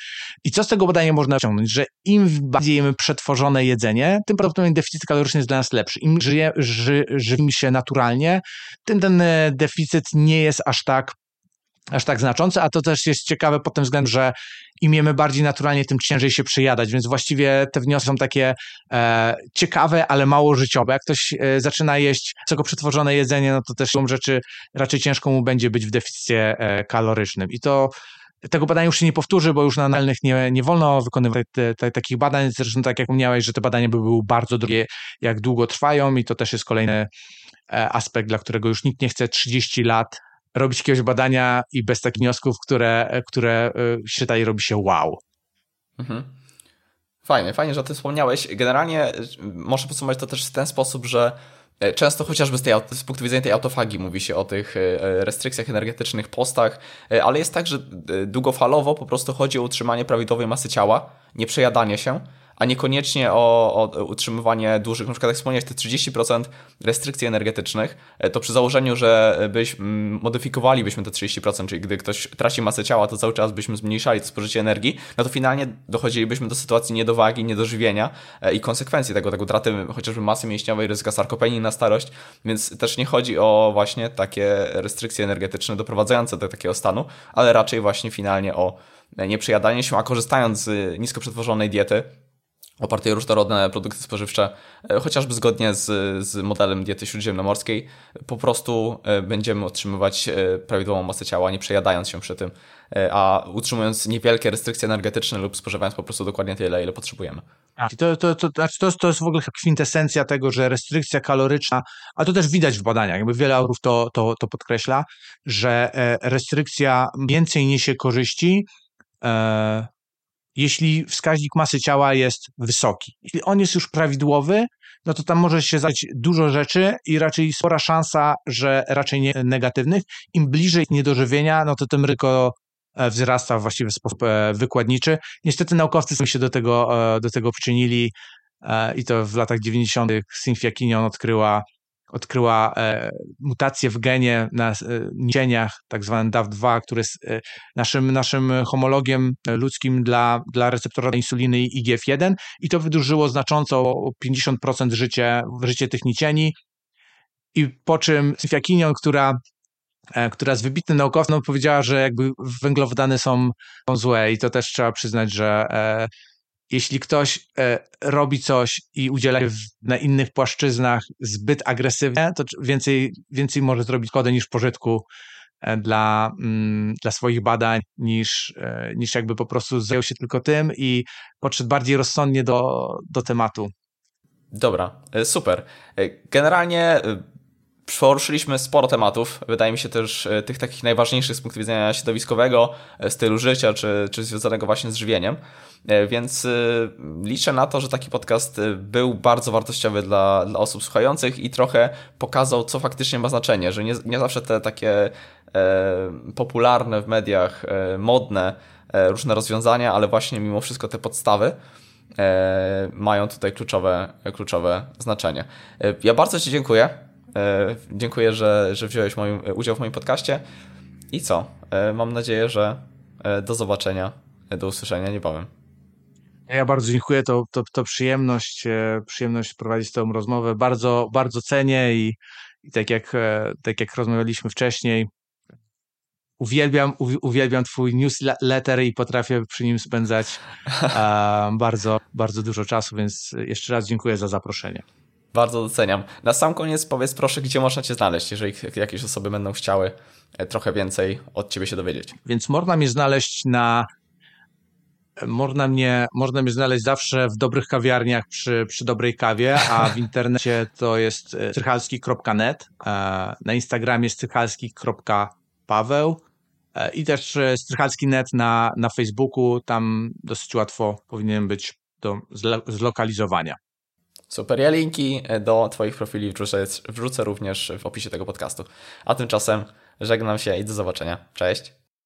I co z tego badania można wyciągnąć? Że im bardziej jemy przetworzone jedzenie, tym prawdopodobnie deficyt kaloryczny jest dla nas lepszy. Im żyje, ży, żywimy się naturalnie, tym ten e, deficyt nie jest aż tak aż tak znaczące, a to też jest ciekawe pod tym względem, że im jemy bardziej naturalnie, tym ciężej się przyjadać, więc właściwie te wnioski są takie e, ciekawe, ale mało życiowe. Jak ktoś e, zaczyna jeść wysoko przetworzone jedzenie, no to też są rzeczy raczej ciężko mu będzie być w deficycie e, kalorycznym i to tego badania już się nie powtórzy, bo już na analnych nie, nie wolno wykonywać te, te, takich badań. Zresztą tak jak wspomniałeś, że te badania by były bardzo drogie, jak długo trwają i to też jest kolejny e, aspekt, dla którego już nikt nie chce 30 lat robić jakiegoś badania i bez takich wniosków, które, które się daje, robi się wow. Mhm. Fajnie, fajnie, że o tym wspomniałeś. Generalnie można podsumować to też w ten sposób, że e, Często chociażby z, tej, z punktu widzenia tej autofagii mówi się o tych e, restrykcjach energetycznych, postach, e, ale jest tak, że długofalowo po prostu chodzi o utrzymanie prawidłowej masy ciała, nie przejadanie się a niekoniecznie o, o utrzymywanie dużych, na przykład jak wspomniałeś, te 30% restrykcji energetycznych, e, to przy założeniu, że byś, modyfikowalibyśmy te 30%, czyli gdy ktoś traci masę ciała, to cały czas byśmy zmniejszali to spożycie energii, no to finalnie dochodzilibyśmy do sytuacji niedowagi, niedożywienia e, i konsekwencji tego, tak utraty chociażby masy mięśniowej, ryzyka sarkopenii na starość, więc też nie chodzi o właśnie takie restrykcje energetyczne doprowadzające do takiego stanu, ale raczej właśnie finalnie o nieprzejadanie się, a korzystając z nisko przetworzonej diety, opartej o różnorodne produkty spożywcze, e, chociażby zgodnie z, z modelem diety śródziemnomorskiej, po prostu e, będziemy otrzymywać e, prawidłową masę ciała, nie przejadając się przy tym, a utrzymując niewielkie restrykcje energetyczne lub spożywając po prostu dokładnie tyle, ile potrzebujemy. To, to, to, znaczy to, to jest w ogóle kwintesencja tego, że restrykcja kaloryczna, a to też widać w badaniach, jakby wiele autorów to, to, to podkreśla, że restrykcja więcej niesie korzyści, jeśli wskaźnik masy ciała jest wysoki. Jeśli on jest już prawidłowy, no to tam może się zać dużo rzeczy i raczej spora szansa, że raczej nie negatywnych. Im bliżej niedożywienia, no to tym ryzyko e, wzrasta w sposób e, wykładniczy. Niestety naukowcy sami się do tego, e, do tego przyczynili i to w latach 90. Cynthia Kinion odkryła odkryła e, mutację w genie na e, nicieniach, tak zwanym DAF2, który jest e, naszym, naszym homologiem ludzkim dla, dla receptora insuliny IGF-1 i to wydłużyło znacząco o 50% życie, życie tych nicieni i po czym Syfiakinion, która która jest wybitnym naukowcem, no, powiedziała, że jakby węglowodany są, są złe. I to też trzeba przyznać, że jeśli ktoś e, robi coś i udziela na innych płaszczyznach zbyt agresywnie, to więcej, więcej może zrobić szkody niż pożytku e, dla, mm, dla swoich badań, niż, e, niż jakby po prostu zajął się tylko tym i podszedł bardziej rozsądnie do, do tematu. Dobra, super. Generalnie poruszyliśmy sporo tematów, wydaje mi się też tych takich najważniejszych z punktu widzenia środowiskowego, stylu życia, czy, czy związanego właśnie z żywieniem. E, więc e, liczę na to, że taki podcast e, był bardzo wartościowy dla, dla osób słuchających i trochę pokazał, co faktycznie ma znaczenie, że nie, nie zawsze te takie e, popularne w mediach, e, modne e, różne rozwiązania, ale właśnie mimo wszystko te podstawy mają tutaj kluczowe, kluczowe znaczenie. Ja bardzo Ci dziękuję. Dziękuję, że, że wziąłeś moim, udział w moim podcaście. I co? Mam nadzieję, że do zobaczenia, do usłyszenia niebawem. Ja bardzo dziękuję, to, to, to przyjemność, e, przyjemność prowadzić tę rozmowę. Bardzo, bardzo cenię i, i tak, jak, e, tak jak rozmawialiśmy wcześniej, uwielbiam, uwielbiam twój newsletter i potrafię przy nim spędzać bardzo, bardzo dużo czasu, więc jeszcze raz dziękuję za zaproszenie. Bardzo doceniam. Na sam koniec powiedz proszę, gdzie można Cię znaleźć, jeżeli jakieś osoby będą chciały e, trochę więcej od Ciebie się dowiedzieć. Więc można mnie znaleźć na można mnie, można mnie znaleźć zawsze w dobrych kawiarniach przy, przy dobrej kawie, a w internecie to jest e, strychalski.net, e, na Instagramie strychalski.paweł e, i też strychalski.net na, na Facebooku, tam dosyć łatwo powinien być do zlokalizowania. Super, ja linki do Twoich profili wrzucę, wrzucę również w opisie tego podcastu. A tymczasem żegnam się i do zobaczenia. Cześć.